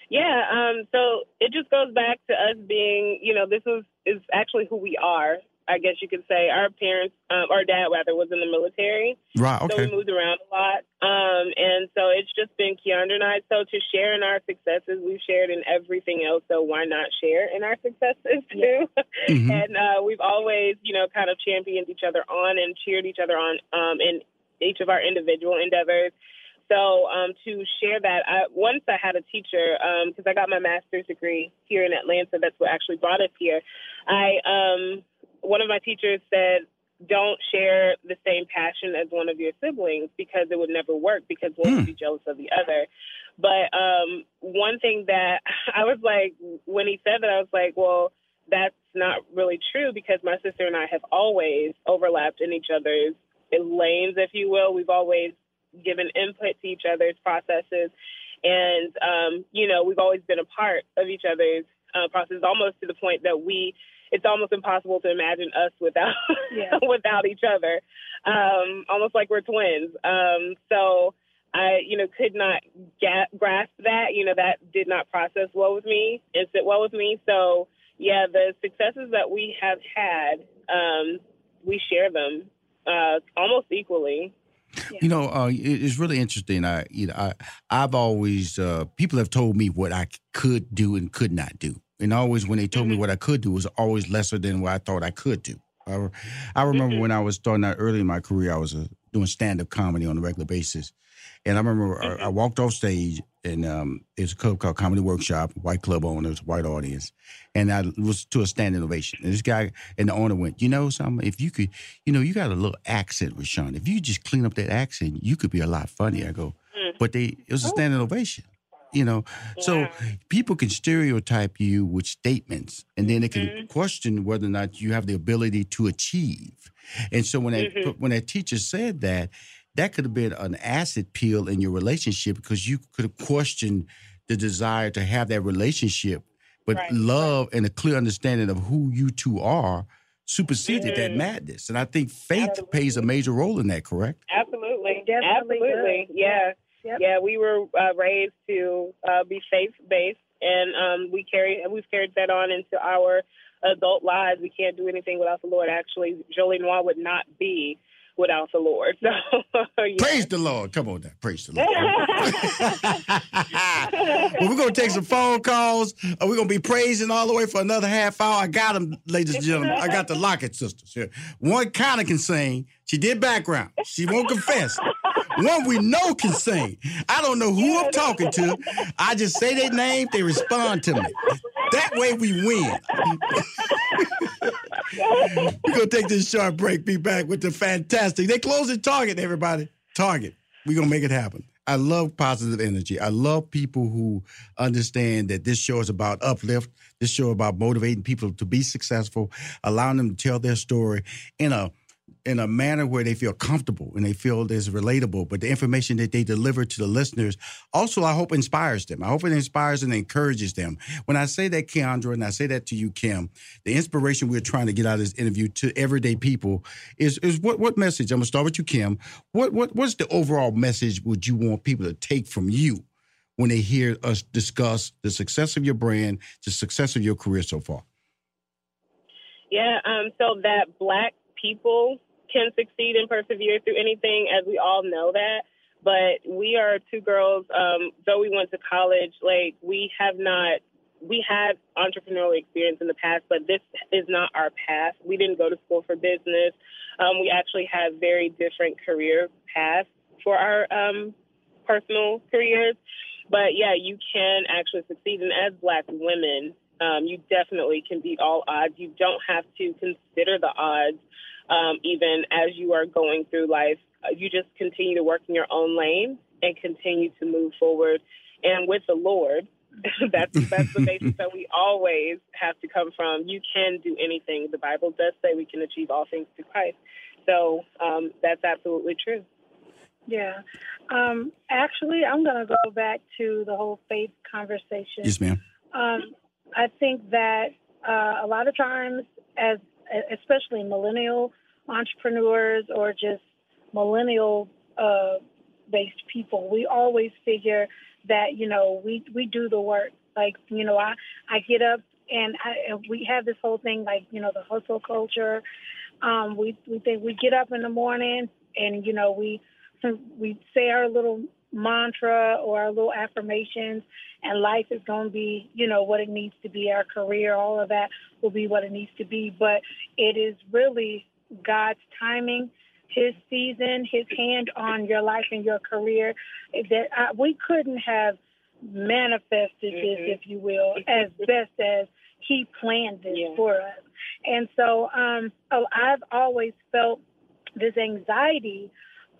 Yeah, um, so it just goes back to us being, you know, this is is actually who we are. I guess you could say our parents, um, our dad rather, was in the military, Right. Okay. so we moved around a lot, um, and so it's just been Keyondra and I. So to share in our successes, we've shared in everything else. So why not share in our successes too? Mhm. and uh, we've always, you know, kind of championed each other on and cheered each other on um, in each of our individual endeavors. So um, to share that, I, once I had a teacher because I got my master's degree here in Atlanta. That's what actually brought us here. I um, one of my teachers said, "Don't share the same passion as one of your siblings because it would never work because one would be jealous of the other." But um, one thing that I was like, when he said that, I was like, well, that's not really true because my sister and I have always overlapped in each other's lanes, if you will. We've always given input to each other's processes. And, um, you know, we've always been a part of each other's uh, process, almost to the point that we, it's almost impossible to imagine us without Yeah. without each other, um, almost like we're twins. Um, so I, you know, could not ga- grasp that. You know, that did not process well with me and sit well with me. So yeah, the successes that we have had, um, we share them uh, almost equally. You know, uh, it- it's really interesting. I, you know, I, I've always uh, people have told me what I could do and could not do, and always when they told me what I could do was always lesser than what I thought I could do. I, I remember when I was starting out early in my career, I was uh, doing stand up comedy on a regular basis, and I remember I, I walked off stage and um, it was a club called Comedy Workshop, white club owners, white audience, and I was to a standing ovation. And this guy and the owner went, you know, something. If you could, you know, you got a little accent, Rushion. If you just clean up that accent, you could be a lot funnier. I go, mm-hmm. but they it was a oh. standing ovation. You know, so people can stereotype you with statements, and then they can mm-hmm. question whether or not you have the ability to achieve. And so when that when that teacher said that, that could have been an acid pill in your relationship because you could have questioned the desire to have that relationship, but love and a clear understanding of who you two are superseded that madness. And I think faith plays a major role in that. Correct? Absolutely, Definitely absolutely, does. yeah, Yep. yeah. We were uh, raised to uh, be faith based, and um, we carry we've carried that on into our adult lives. We can't do anything without the Lord. Actually, Jolie Noire would not be without the Lord. So, yeah. Praise the Lord. Come on now. Praise the Lord. well, we're going to take some phone calls. Uh, we're going to be praising all the way for another half hour. I got them, ladies and gentlemen. I got the Lockett sisters here. One kind of can sing. She did background. She won't confess. One we know can sing. I don't know who I'm talking to. I just say their name, they respond to me. That way we win. We're gonna take this short break. Be back with the fantastic. They close the target, everybody. Target. We're gonna make it happen. I love positive energy. I love people who understand that this show is about uplift. This show about motivating people to be successful, allowing them to tell their story in a in a manner where they feel comfortable and they feel is relatable. But the information that they deliver to the listeners also, I hope, inspires them. I hope it inspires and encourages them. When I say that, Keyondra, and I say that to you, Kim, the inspiration we're trying to get out of this interview to everyday people is is what what message? I'm gonna start with you, Kim. What what what's the overall message would you want people to take from you when they hear us discuss the success of your brand, the success of your career so far? Yeah, um, so that black people can succeed and persevere through anything, as we all know that. But we are two girls, um, though we went to college, like we have not we had entrepreneurial experience in the past, but this is not our path. We didn't go to school for business. Um, we actually have very different career paths for our um, personal careers. But yeah, you can actually succeed. And as Black women, um, you definitely can beat all odds. You don't have to consider the odds um, even as you are going through life. Uh, you just continue to work in your own lane and continue to move forward. And with the Lord, that's that's the basis that we always have to come from. You can do anything. The Bible does say we can achieve all things through Christ. So um, that's absolutely true. Yeah. Um, actually, I'm going to go back to the whole faith conversation. Yes, ma'am. Um, I think that uh, a lot of times, as especially millennial entrepreneurs or just millennial uh, based people, we always figure that you know we we do the work. Like you know, I I get up and I and we have this whole thing like you know the hustle culture. Um, we we think we get up in the morning and you know we we say our little mantra or our little affirmations and life is going to be you know what it needs to be our career all of that will be what it needs to be but it is really god's timing his season his hand on your life and your career that I, we couldn't have manifested mm-hmm. this if you will as best as he planned this yeah. for us and so um i've always felt this anxiety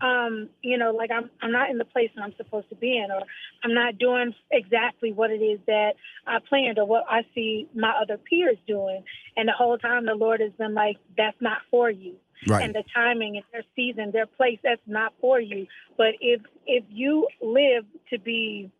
um, you know, like I'm I'm not in the place that I'm supposed to be in, or I'm not doing exactly what it is that I planned, or what I see my other peers doing. And the whole time, the Lord has been like, "That's not for you." Right. And the timing and their season, their place, that's not for you. But if if you live to be,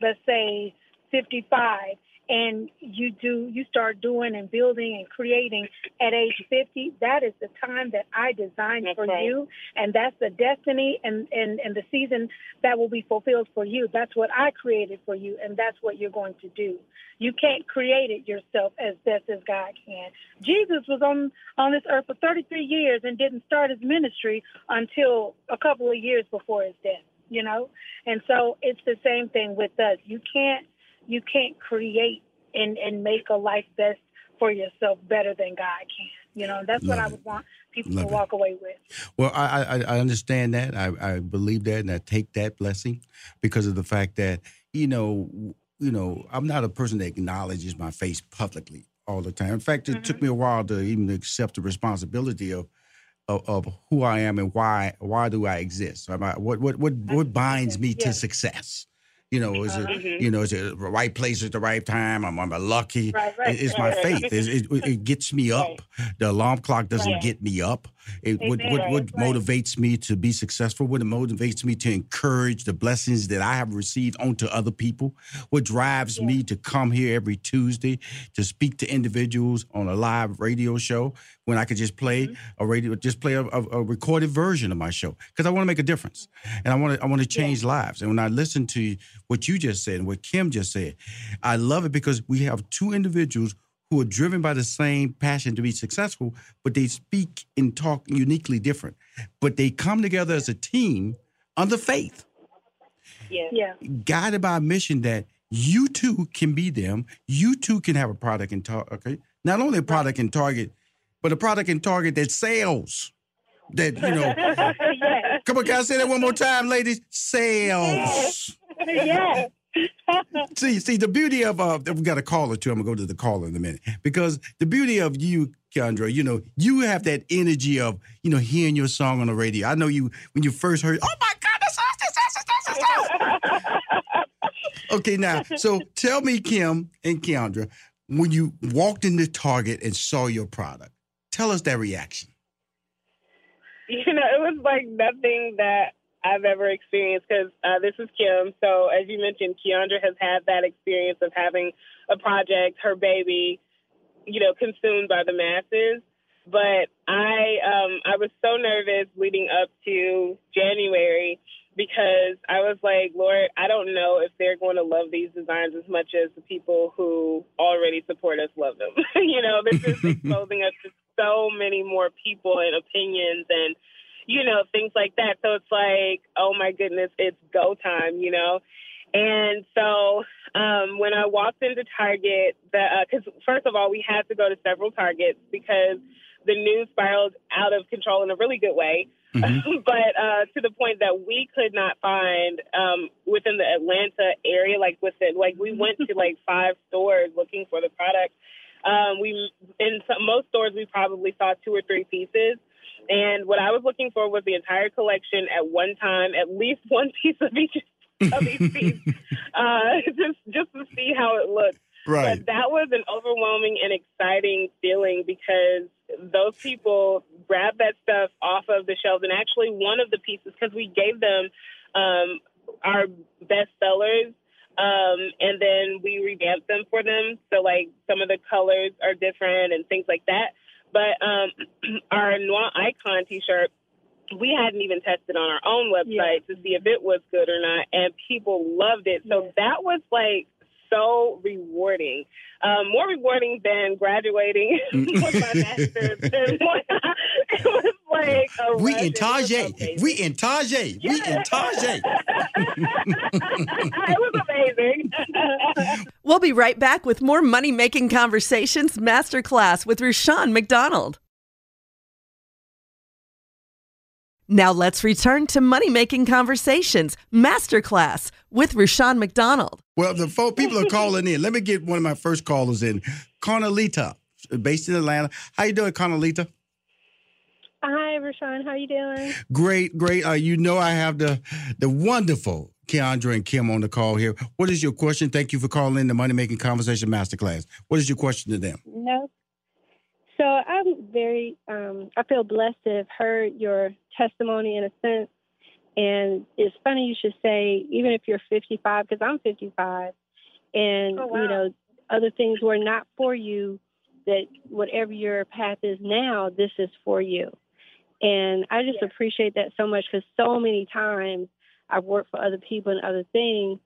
let's say, 55 and you do you start doing and building and creating at age 50 that is the time that i designed that's for right. you and that's the destiny and, and and the season that will be fulfilled for you. That's what i created for you and that's what you're going to do. You can't create it yourself as best as god can. Jesus was on on this earth for 33 years and didn't start his ministry until a couple of years before his death you know? And so it's the same thing with us. You can't you can't create and, and make a life best for yourself better than God can. You know, that's Love what I would want people Love to walk it. away with. Well, I, I, I understand that. I, I believe that, and I take that blessing because of the fact that you know, you know, I'm not a person that acknowledges my face publicly all the time. In fact, it mm-hmm. took me a while to even accept the responsibility of of, of, who I am and why why do I exist? What what what what binds me yeah. to success? You know, is it mm-hmm. you know is it the right place at the right time? I'm, I'm lucky. Right, right. It's my faith. It, it, it, gets me up. The alarm clock doesn't right. get me up. It, what what, what motivates me to be successful? What motivates me to encourage the blessings that I have received onto other people? What drives yeah. me to come here every Tuesday to speak to individuals on a live radio show when I could just play mm-hmm. a radio, just play a, a, a, recorded version of my show because I want to make a difference and I want to I want to change yeah. lives. And when I listen to what you just said and what Kim just said, I love it because we have two individuals who are driven by the same passion to be successful, but they speak and talk uniquely different. But they come together as a team under faith. Yeah. yeah. Guided by a mission that you too can be them. You too can have a product and target. Okay. Not only a product and target, but a product and target that sells. That, you know. yeah. Come on, can I say that one more time, ladies? Sales. Yeah. yeah. see, see, the beauty of uh, we got a caller too. I'm gonna go to the caller in a minute because the beauty of you, Kendra, you know, you have that energy of you know hearing your song on the radio. I know you when you first heard. Oh my God, that's awesome, that's awesome, that's awesome. okay, now, so tell me, Kim and Kendra, when you walked into Target and saw your product, tell us that reaction. You know, it was like nothing that I've ever experienced because uh, this is Kim. So as you mentioned, Keyondra has had that experience of having a project, her baby, you know, consumed by the masses. But I, um, I was so nervous leading up to January because I was like, Lord, I don't know if they're going to love these designs as much as the people who already support us love them. you know, this is exposing us to so many more people and opinions and you know, things like that. So it's like, oh my goodness, it's go time, you know? And so um, when I walked into Target, because uh, first of all, we had to go to several Targets because the news spiraled out of control in a really good way. Mm-hmm. but uh, to the point that we could not find um, within the Atlanta area, like within, like we went to like five stores looking for the product. Um, we in some, most stores we probably saw two or three pieces, and what I was looking for was the entire collection at one time, at least one piece of each of each piece, uh, just just to see how it looked. Right. But that was an overwhelming and exciting feeling because those people grabbed that stuff off of the shelves. And actually, one of the pieces, because we gave them um, our best sellers, um, and then we revamped them for them. So, like, some of the colors are different and things like that. But um, our Noir Icon t shirt, we hadn't even tested on our own website yeah. to see if it was good or not, and people loved it. So yeah. that was like so rewarding. Um, more rewarding than graduating with my master's. it was like a we in Target. We in Target. We in Target. it was amazing. we'll be right back with more money making conversations masterclass with Rushion McDonald. Now let's return to Money Making Conversations Masterclass with Rushion McDonald. Well, the four people are calling in. Let me get one of my first callers in. Carnalita, based in Atlanta. How you doing, Carnalita? Hi, Rushion. How you doing? Great, great. Uh, you know I have the the wonderful Keyondra and Kim on the call here. What is your question? Thank you for calling in the Money Making Conversation Masterclass. What is your question to them? No so I'm very, um, I feel blessed to have heard your testimony in a sense. And it's funny you should say, even if you're 55, because I'm 55, and oh, wow. you know, other things were not for you, that whatever your path is now, this is for you. And I just yeah. appreciate that so much because so many times I've worked for other people and other things,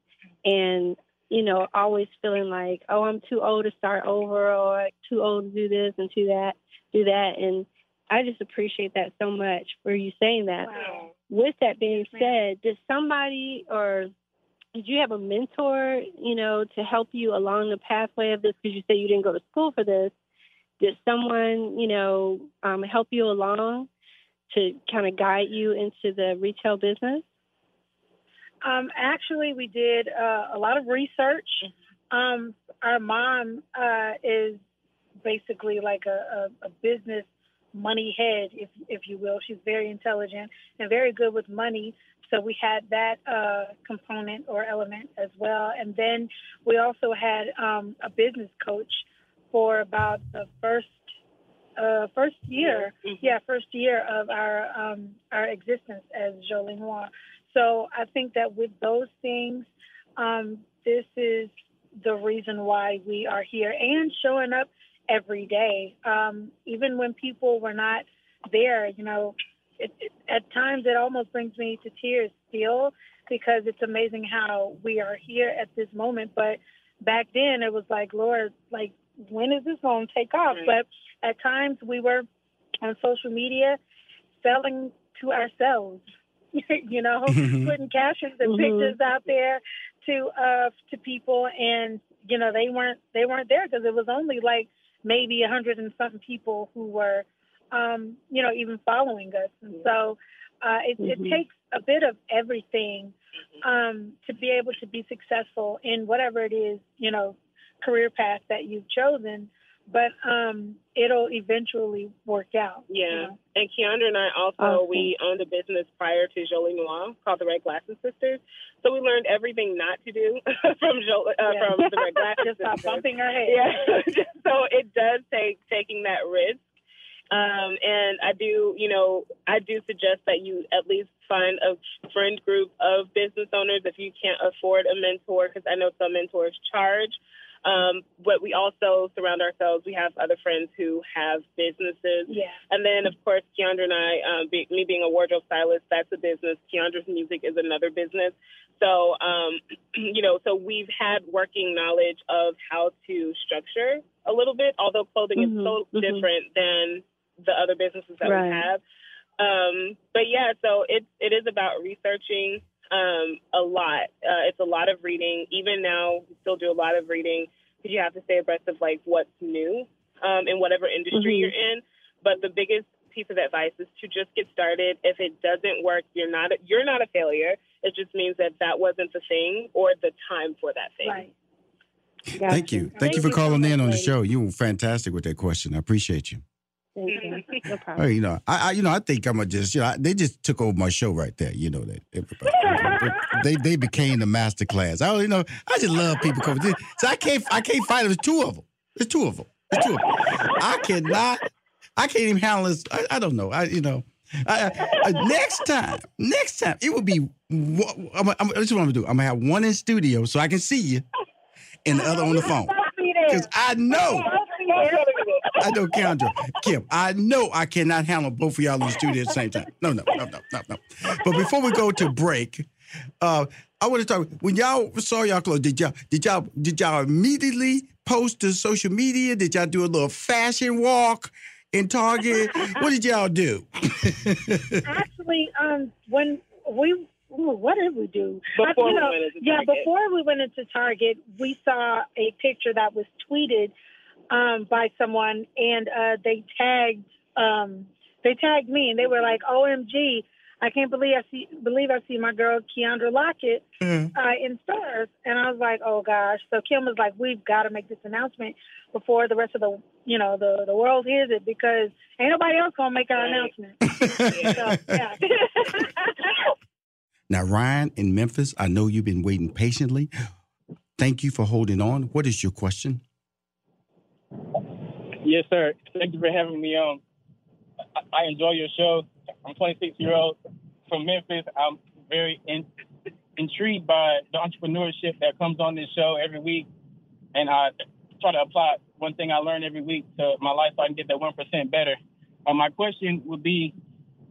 and you know, always feeling like, oh, I'm too old to start over or too old to do this and do that, do that. And I just appreciate that so much for you saying that. Wow. With that being said, did somebody or did you have a mentor, you know, to help you along the pathway of this? Because you said you didn't go to school for this. Did someone, you know, um, help you along to kind of guide you into the retail business? Um, actually, we did uh, a lot of research. Um, our mom uh, is basically like a, a, a, business money head, if if you will. She's very intelligent and very good with money. So we had that uh, component or element as well, and then we also had um, a business coach for about the first uh, first year, mm-hmm. yeah, first year of our um, our existence as Jolie Noire. So I think that with those things, um, this is the reason why we are here and showing up every day. Um, even when people were not there, you know, it, it, at times it almost brings me to tears still because it's amazing how we are here at this moment. But back then it was like, Lord, like, when is this going to take off? Right. But at times we were on social media selling to ourselves you know, putting captions and mm-hmm. pictures out there to uh to people, and you know they weren't they weren't there because it was only like maybe a hundred and something people who were, um, you know, even following us, and so uh, it, mm-hmm. it takes a bit of everything um, to be able to be successful in whatever it is, you know, career path that you've chosen but um, it'll eventually work out. Yeah. You know? And Keyondra and I also okay. we owned a business prior to Jolie Noire called the Red Glasses Sisters. So we learned everything not to do from Jolie, uh, yeah. from the Red Glasses Just stop bumping her head. Yeah. so it does take taking that risk. Um, and I do, you know, I do suggest that you at least find a friend group of business owners if you can't afford a mentor, because I know some mentors charge. Um, but we also surround ourselves. We have other friends who have businesses. Yeah. And then, of course, Keyondra and I, um, be, me being a wardrobe stylist, that's a business. Keyondra's music is another business. So, um, you know, so we've had working knowledge of how to structure a little bit, although clothing mm-hmm. is so mm-hmm. different than the other businesses that right. we have. Um, but yeah, so it it is about researching um, a lot. Uh, it's a lot of reading. Even now, we still do a lot of reading because you have to stay abreast of like what's new um, in whatever industry Mhm. you're in. But the biggest piece of advice is to just get started. If it doesn't work, you're not a, you're not a failure. It just means that that wasn't the thing or the time for that thing. Right. Thank you. Thank, you for calling in on the show. You were fantastic with that question. I appreciate you. Thank you. No problem. you know, I, I you know, I think I'm gonna just, you know, I- they just took over my show right there. You know that. Everybody, they they became the master class. I, you know, I just love people coming. So I can't, I can't fight. There's two of them. There's two of them. There's two of them. I cannot. I can't even handle this. I, I don't know. I, you know, I, I, uh, next time, next time, it will be. I'm, I'm, this is what I'm gonna do. I'm gonna have one in studio so I can see you, and the other on the phone. Because I know. I know, Kendra, Kim, I know I cannot handle both of y'all in the studio at the same time. No, no, no, no, no, no. But before we go to break, uh, I want to talk. When y'all saw y'all clothes, did y'all did y'all did y'all immediately post to social media? Did y'all do a little fashion walk in Target? what did y'all do? Actually, um, when we ooh, what did we do? Before I- you we know, went into yeah, before we went into Target, we saw a picture that was tweeted um, by someone, and uh, they tagged um, they tagged me, and they were like, "OMG." I can't believe I see believe I see my girl Keyondra Lockett uh, in stars." and I was like, "Oh gosh!" So Kim was like, "We've got to make this announcement before the rest of the you know the the world hears it because ain't nobody else gonna make our announcement." so, yeah. Now, Ryan in Memphis, I know you've been waiting patiently. Thank you for holding on. What is your question? Yes, sir. Thank you for having me on. I, enjoy your show. I'm 26 year old from Memphis. I'm very in, intrigued by the entrepreneurship that comes on this show every week, and I try to apply one thing I learn every week to my life so I can get that one percent better. Uh, my question would be: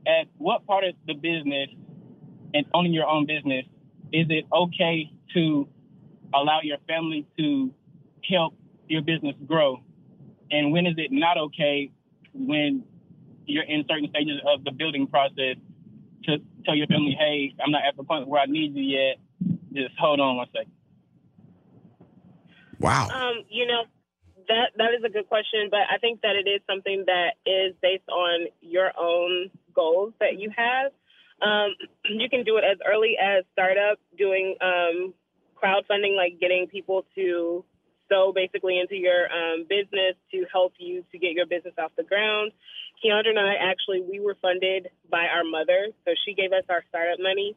At what part of the business and owning your own business is it okay to allow your family to help your business grow? And when is it not okay when you're in certain stages of the building process to tell your family, hey, I'm not at the point where I need you yet. Just hold on one second. Wow. Um, you know, that that is a good question, but I think that it is something that is based on your own goals that you have. Um, you can do it as early as startup, doing um, crowdfunding, like getting people to sow basically into your um, business to help you to get your business off the ground. Keandra and I actually we were funded by our mother, so she gave us our startup money.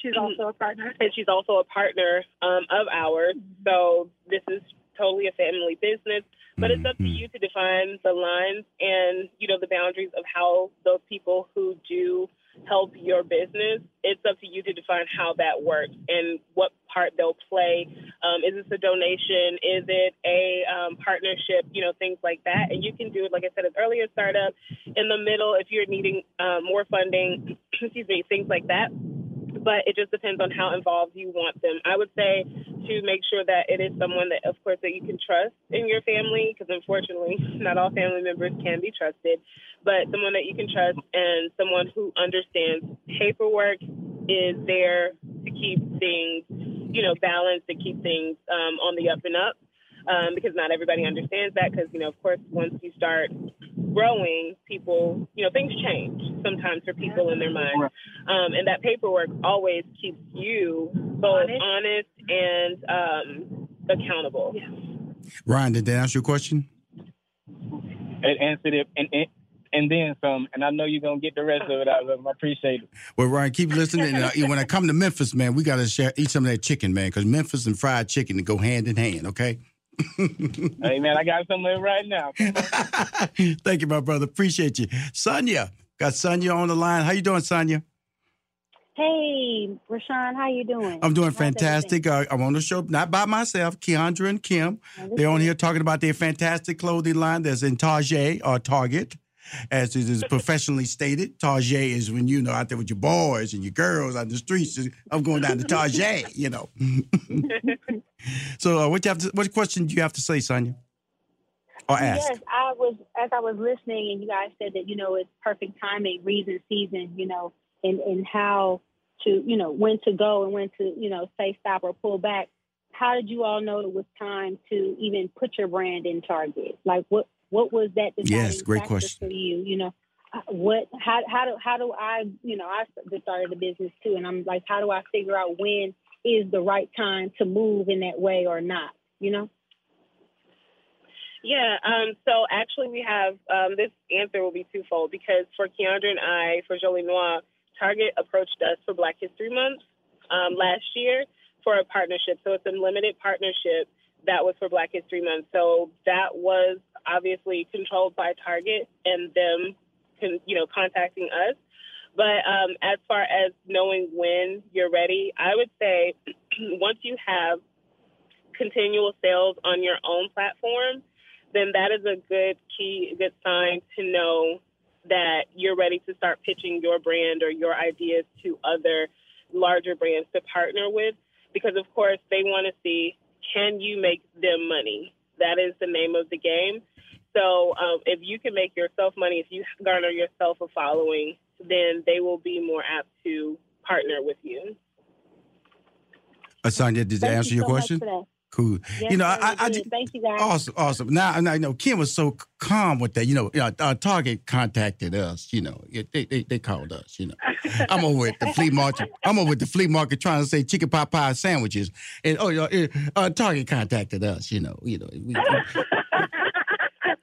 She's also a partner, and she's also a partner um, of ours. So this is totally a family business, but it's up to you to define the lines and you know the boundaries of how those people who do help your business. It's up to you to define how that works and what part they'll play. Um, is this a donation? Is it a um, partnership? You know, things like that. And you can do it, like I said, as early as startup, in the middle, if you're needing um, more funding, excuse me, things like that but it just depends on how involved you want them. I would say to make sure that it is someone that, of course, that you can trust in your family, because unfortunately, not all family members can be trusted, but someone that you can trust and someone who understands paperwork is there to keep things, you know, balanced and keep things um, on the up and up. Um, because not everybody understands that. Because you know, of course, once you start growing, people, you know, things change sometimes for people in their mind. Um, and that paperwork always keeps you both honest, and um, accountable. Ryan, did that answer your question? It answered it and, and and then some. And I know you're gonna get the rest of it out of them. I appreciate it. Well, Ryan, keep listening. And, uh, when I come to Memphis, man, we got to share eat some of that chicken, man, because Memphis and fried chicken go hand in hand. Okay. Hey man, I got some of right now. Thank you, my brother. Appreciate you, Sonia. Got Sonia on the line. How you doing, Sonia? Hey, Rushion, how you doing? I'm doing fantastic. Uh, I'm on the show, not by myself. Keyondra and Kim, they're on here talking about their fantastic clothing line that's in Target or Target. As it is professionally stated, Target is when you know out there with your boys and your girls on the streets. I'm going down to Target, you know. so, uh, what you have to, what question do you have to say, Sonia? Or ask? Yes, I was as I was listening, and you guys said that you know it's perfect timing, reason, season, you know, and and how to, you know, when to go and when to, you know, say stop or pull back. How did you all know it was time to even put your brand in Target? Like what what was that Yes, great factor question. for you? You know, uh, what how how do how do I you know I just started a business too, and I'm like, how do I figure out when is the right time to move in that way or not? You know. Yeah, um, so actually we have um, this answer will be twofold because for Keyondra and I, for Jolie Noire, Target approached us for Black History Month um, last year for a partnership. So it's a limited partnership that was for Black History Month. So that was obviously controlled by Target and them, con- you know, contacting us. But um, as far as knowing when you're ready, I would say once you have continual sales on your own platform, then that is a good key, good sign to know that you're ready to start pitching your brand or your ideas to other larger brands to partner with. Because, of course, they want to see can you make them money? That is the name of the game. So, um, if you can make yourself money, if you garner yourself a following, then they will be more apt to partner with you. Asanya, did that Thank answer you your so much question? for that. Cool. Yes, you know, sir, I, I, I did. just, Thank you guys. Awesome, awesome. Now, and I know Kim was so calm with that. You know, uh, uh, Target contacted us. You know, Yeah, they, they they called us. You know, I'm over at the flea market. I'm over at the flea market trying to say chicken pot pie sandwiches, and oh, yeah, uh, Target contacted us. You know, you know. We,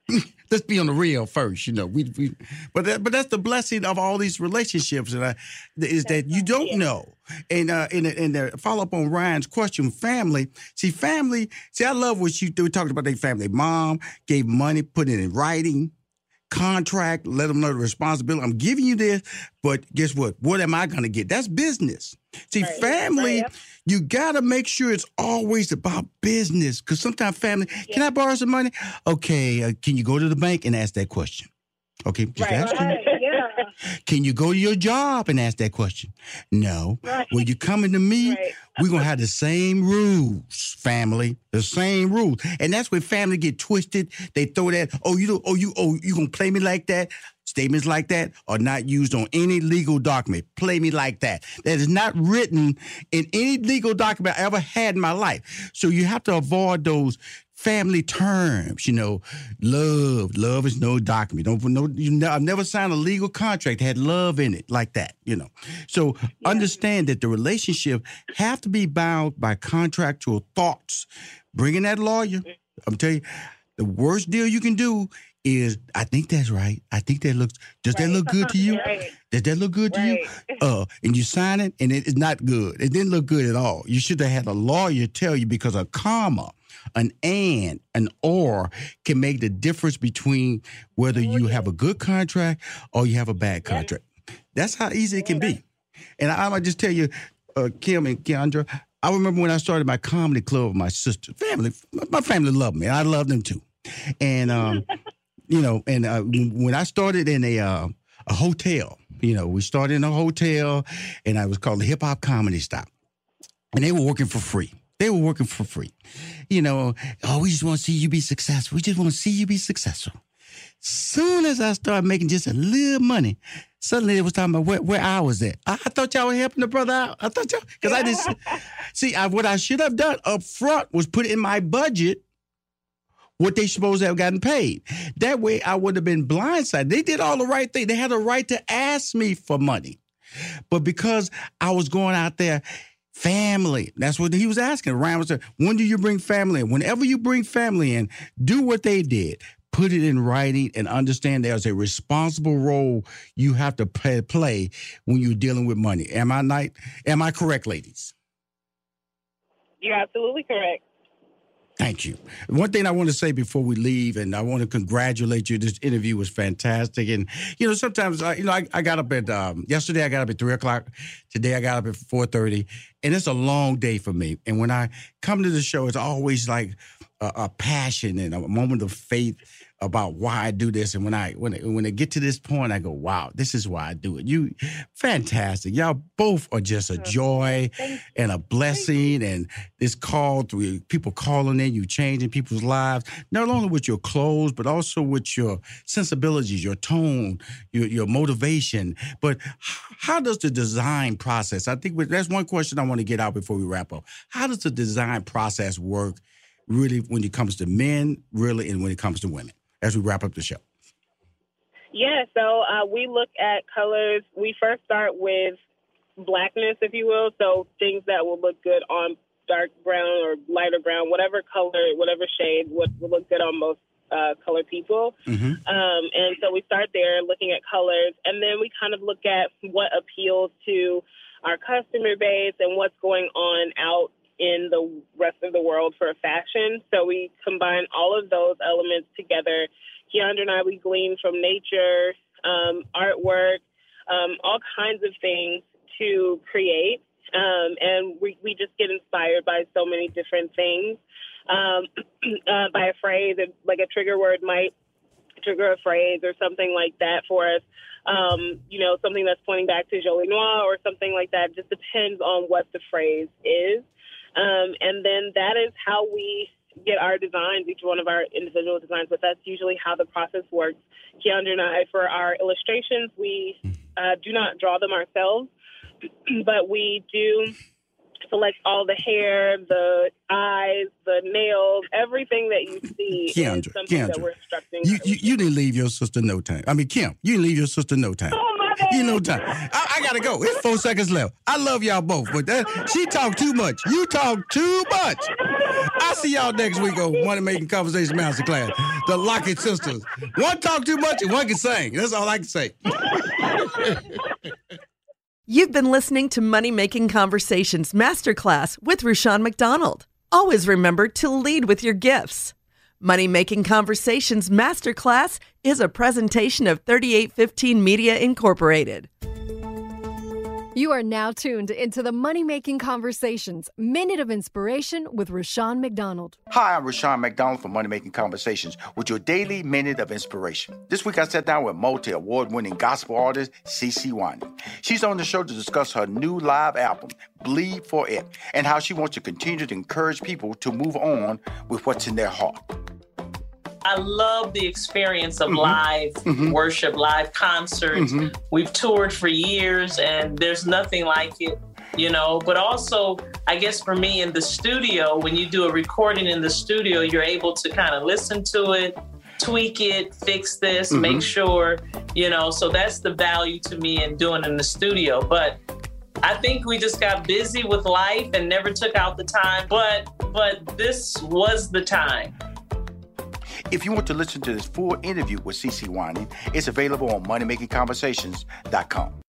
let's be on the real first, you know. We, we but that, but that's the blessing of all these relationships, and uh, is that you don't know. And uh, and and the follow up on Ryan's question, family. See, family. See, I love what you we talked about. Their family. Mom gave money, put it in writing. Contract, let them know the responsibility. I'm giving you this, but guess what? What am I going to get? That's business. See, Right, family, right. you got to make sure it's always about business. Because sometimes family, can I borrow some money? Okay, uh, can you go to the bank and ask that question? Okay, just ask them. yeah. Can you go to your job and ask that question? No. When you coming to me, we're gonna have the same rules, family. The same rules. And that's where family get twisted. They throw that, oh, you don't, oh, you oh, you gonna play me like that? Statements like that are not used on any legal document. Play me like that. That is not written in any legal document I ever had in my life. So you have to avoid those family terms, you know, love. Love is no document. Don't no. You know, I've never signed a legal contract that had love in it like that. You know, so understand that the relationship have to be bound by contractual thoughts. Bringing that lawyer, I'm telling you, the worst deal you can do is I think that's right. I think that looks. Does that look good to you? Right. Does that look good to you? Uh, and you sign it, and it is not good. It didn't look good at all. You should have had a lawyer tell you because a comma, an and, an or can make the difference between whether you have a good contract or you have a bad contract. That's how easy it can be. And I, I might just tell you, uh, Kim and Keyondra, I remember when I started my comedy club with my sister, family, my family loved me. I loved them too. And, um, you know, and uh, when I started in a, uh, a hotel, you know, we started in a hotel and I was called the Hip Hop Comedy Stop. And they were working for free. They were working for free. You know, oh, we just want to see you be successful. We just want to see you be successful. Soon as I started making just a little money, suddenly it was talking about where, where I was at. I, I thought y'all were helping the brother out. I thought y'all, because I didn't see I, what I should have done up front was put in my budget what they supposed to have gotten paid. That way I would have been blindsided. They did all the right thing. They had a right to ask me for money. But because I was going out there, family, that's what he was asking. Ryan was saying, when do you bring family in? Whenever you bring family in, do what they did. Put it in writing and understand there's a responsible role you have to play, play when you're dealing with money. Am I not? Am I correct, ladies? You're absolutely correct. Thank you. One thing I want to say before we leave, and I want to congratulate you. This interview was fantastic, and you know sometimes I, you know I, I got up at um, yesterday. I got up at three o'clock. Today I got up at four thirty, and it's a long day for me. And when I come to the show, it's always like a, a passion and a moment of faith about why I do this. And when I when when I get to this point, I go, wow, this is why I do it. You fantastic. Y'all both are just a joy and a blessing. And this call through people calling in, you changing people's lives, not only with your clothes, but also with your sensibilities, your tone, your, your motivation. But how does the design process? I think that's one question I want to get out before we wrap up. How does the design process work really when it comes to men, really, and when it comes to women? As we wrap up the show? Yeah, so uh, we look at colors. We first start with blackness, if you will. So things that will look good on dark brown or lighter brown, whatever color, whatever shade would, would look good on most uh, color people. Mm-hmm. Um, and so we start there looking at colors, and then we kind of look at what appeals to our customer base and what's going on out in the rest of the world for fashion. So we combine all of those elements together. Keyondra and I, we glean from nature, um, artwork, um, all kinds of things to create. Um, and we, we just get inspired by so many different things. Um, uh, by a phrase, like a trigger word might trigger a phrase or something like that for us. Um, you know, something that's pointing back to Jolie Noire or something like that. Just depends on what the phrase is. Um, and then that is how we get our designs, each one of our individual designs, but that's usually how the process works. Keyondra and I, for our illustrations, we uh, do not draw them ourselves, but we do select all the hair, the eyes, the nails, everything that you see. Keyondra, Keyondra. You, you, you, didn't leave your sister no time. I mean, Kim, you didn't leave your sister no time. Oh, you know time. I, I, gotta go. It's four seconds left. I love y'all both, but that, she talked too much. You talk too much. I see y'all next week on Money Making Conversation Masterclass. The Lockett sisters. One talk too much and one can sing. That's all I can say. You've been listening to Money Making Conversations Masterclass with Rushion McDonald. Always remember to lead with your gifts. Money Making Conversations Masterclass is a presentation of 3815 Media Incorporated. You are now tuned into the Money Making Conversations Minute of Inspiration with Rushion McDonald. Hi, I'm Rushion McDonald from Money Making Conversations with your daily Minute of Inspiration. This week I sat down with multi award winning gospel artist CeCe Winans. She's on the show to discuss her new live album, Believe for It, and how she wants to continue to encourage people to move on with what's in their heart. I love the experience of mm-hmm. live mm-hmm. worship, live concerts. Mm-hmm. We've toured for years and there's nothing like it, you know. But also, I guess for me in the studio, when you do a recording in the studio, you're able to kind of listen to it, tweak it, fix this, make mm-hmm. sure, you know. So that's the value to me in doing in the studio. But I think we just got busy with life and never took out the time. But but this was the time. If you want to listen to this full interview with CeCe Winans, it's available on moneymakingconversations.com.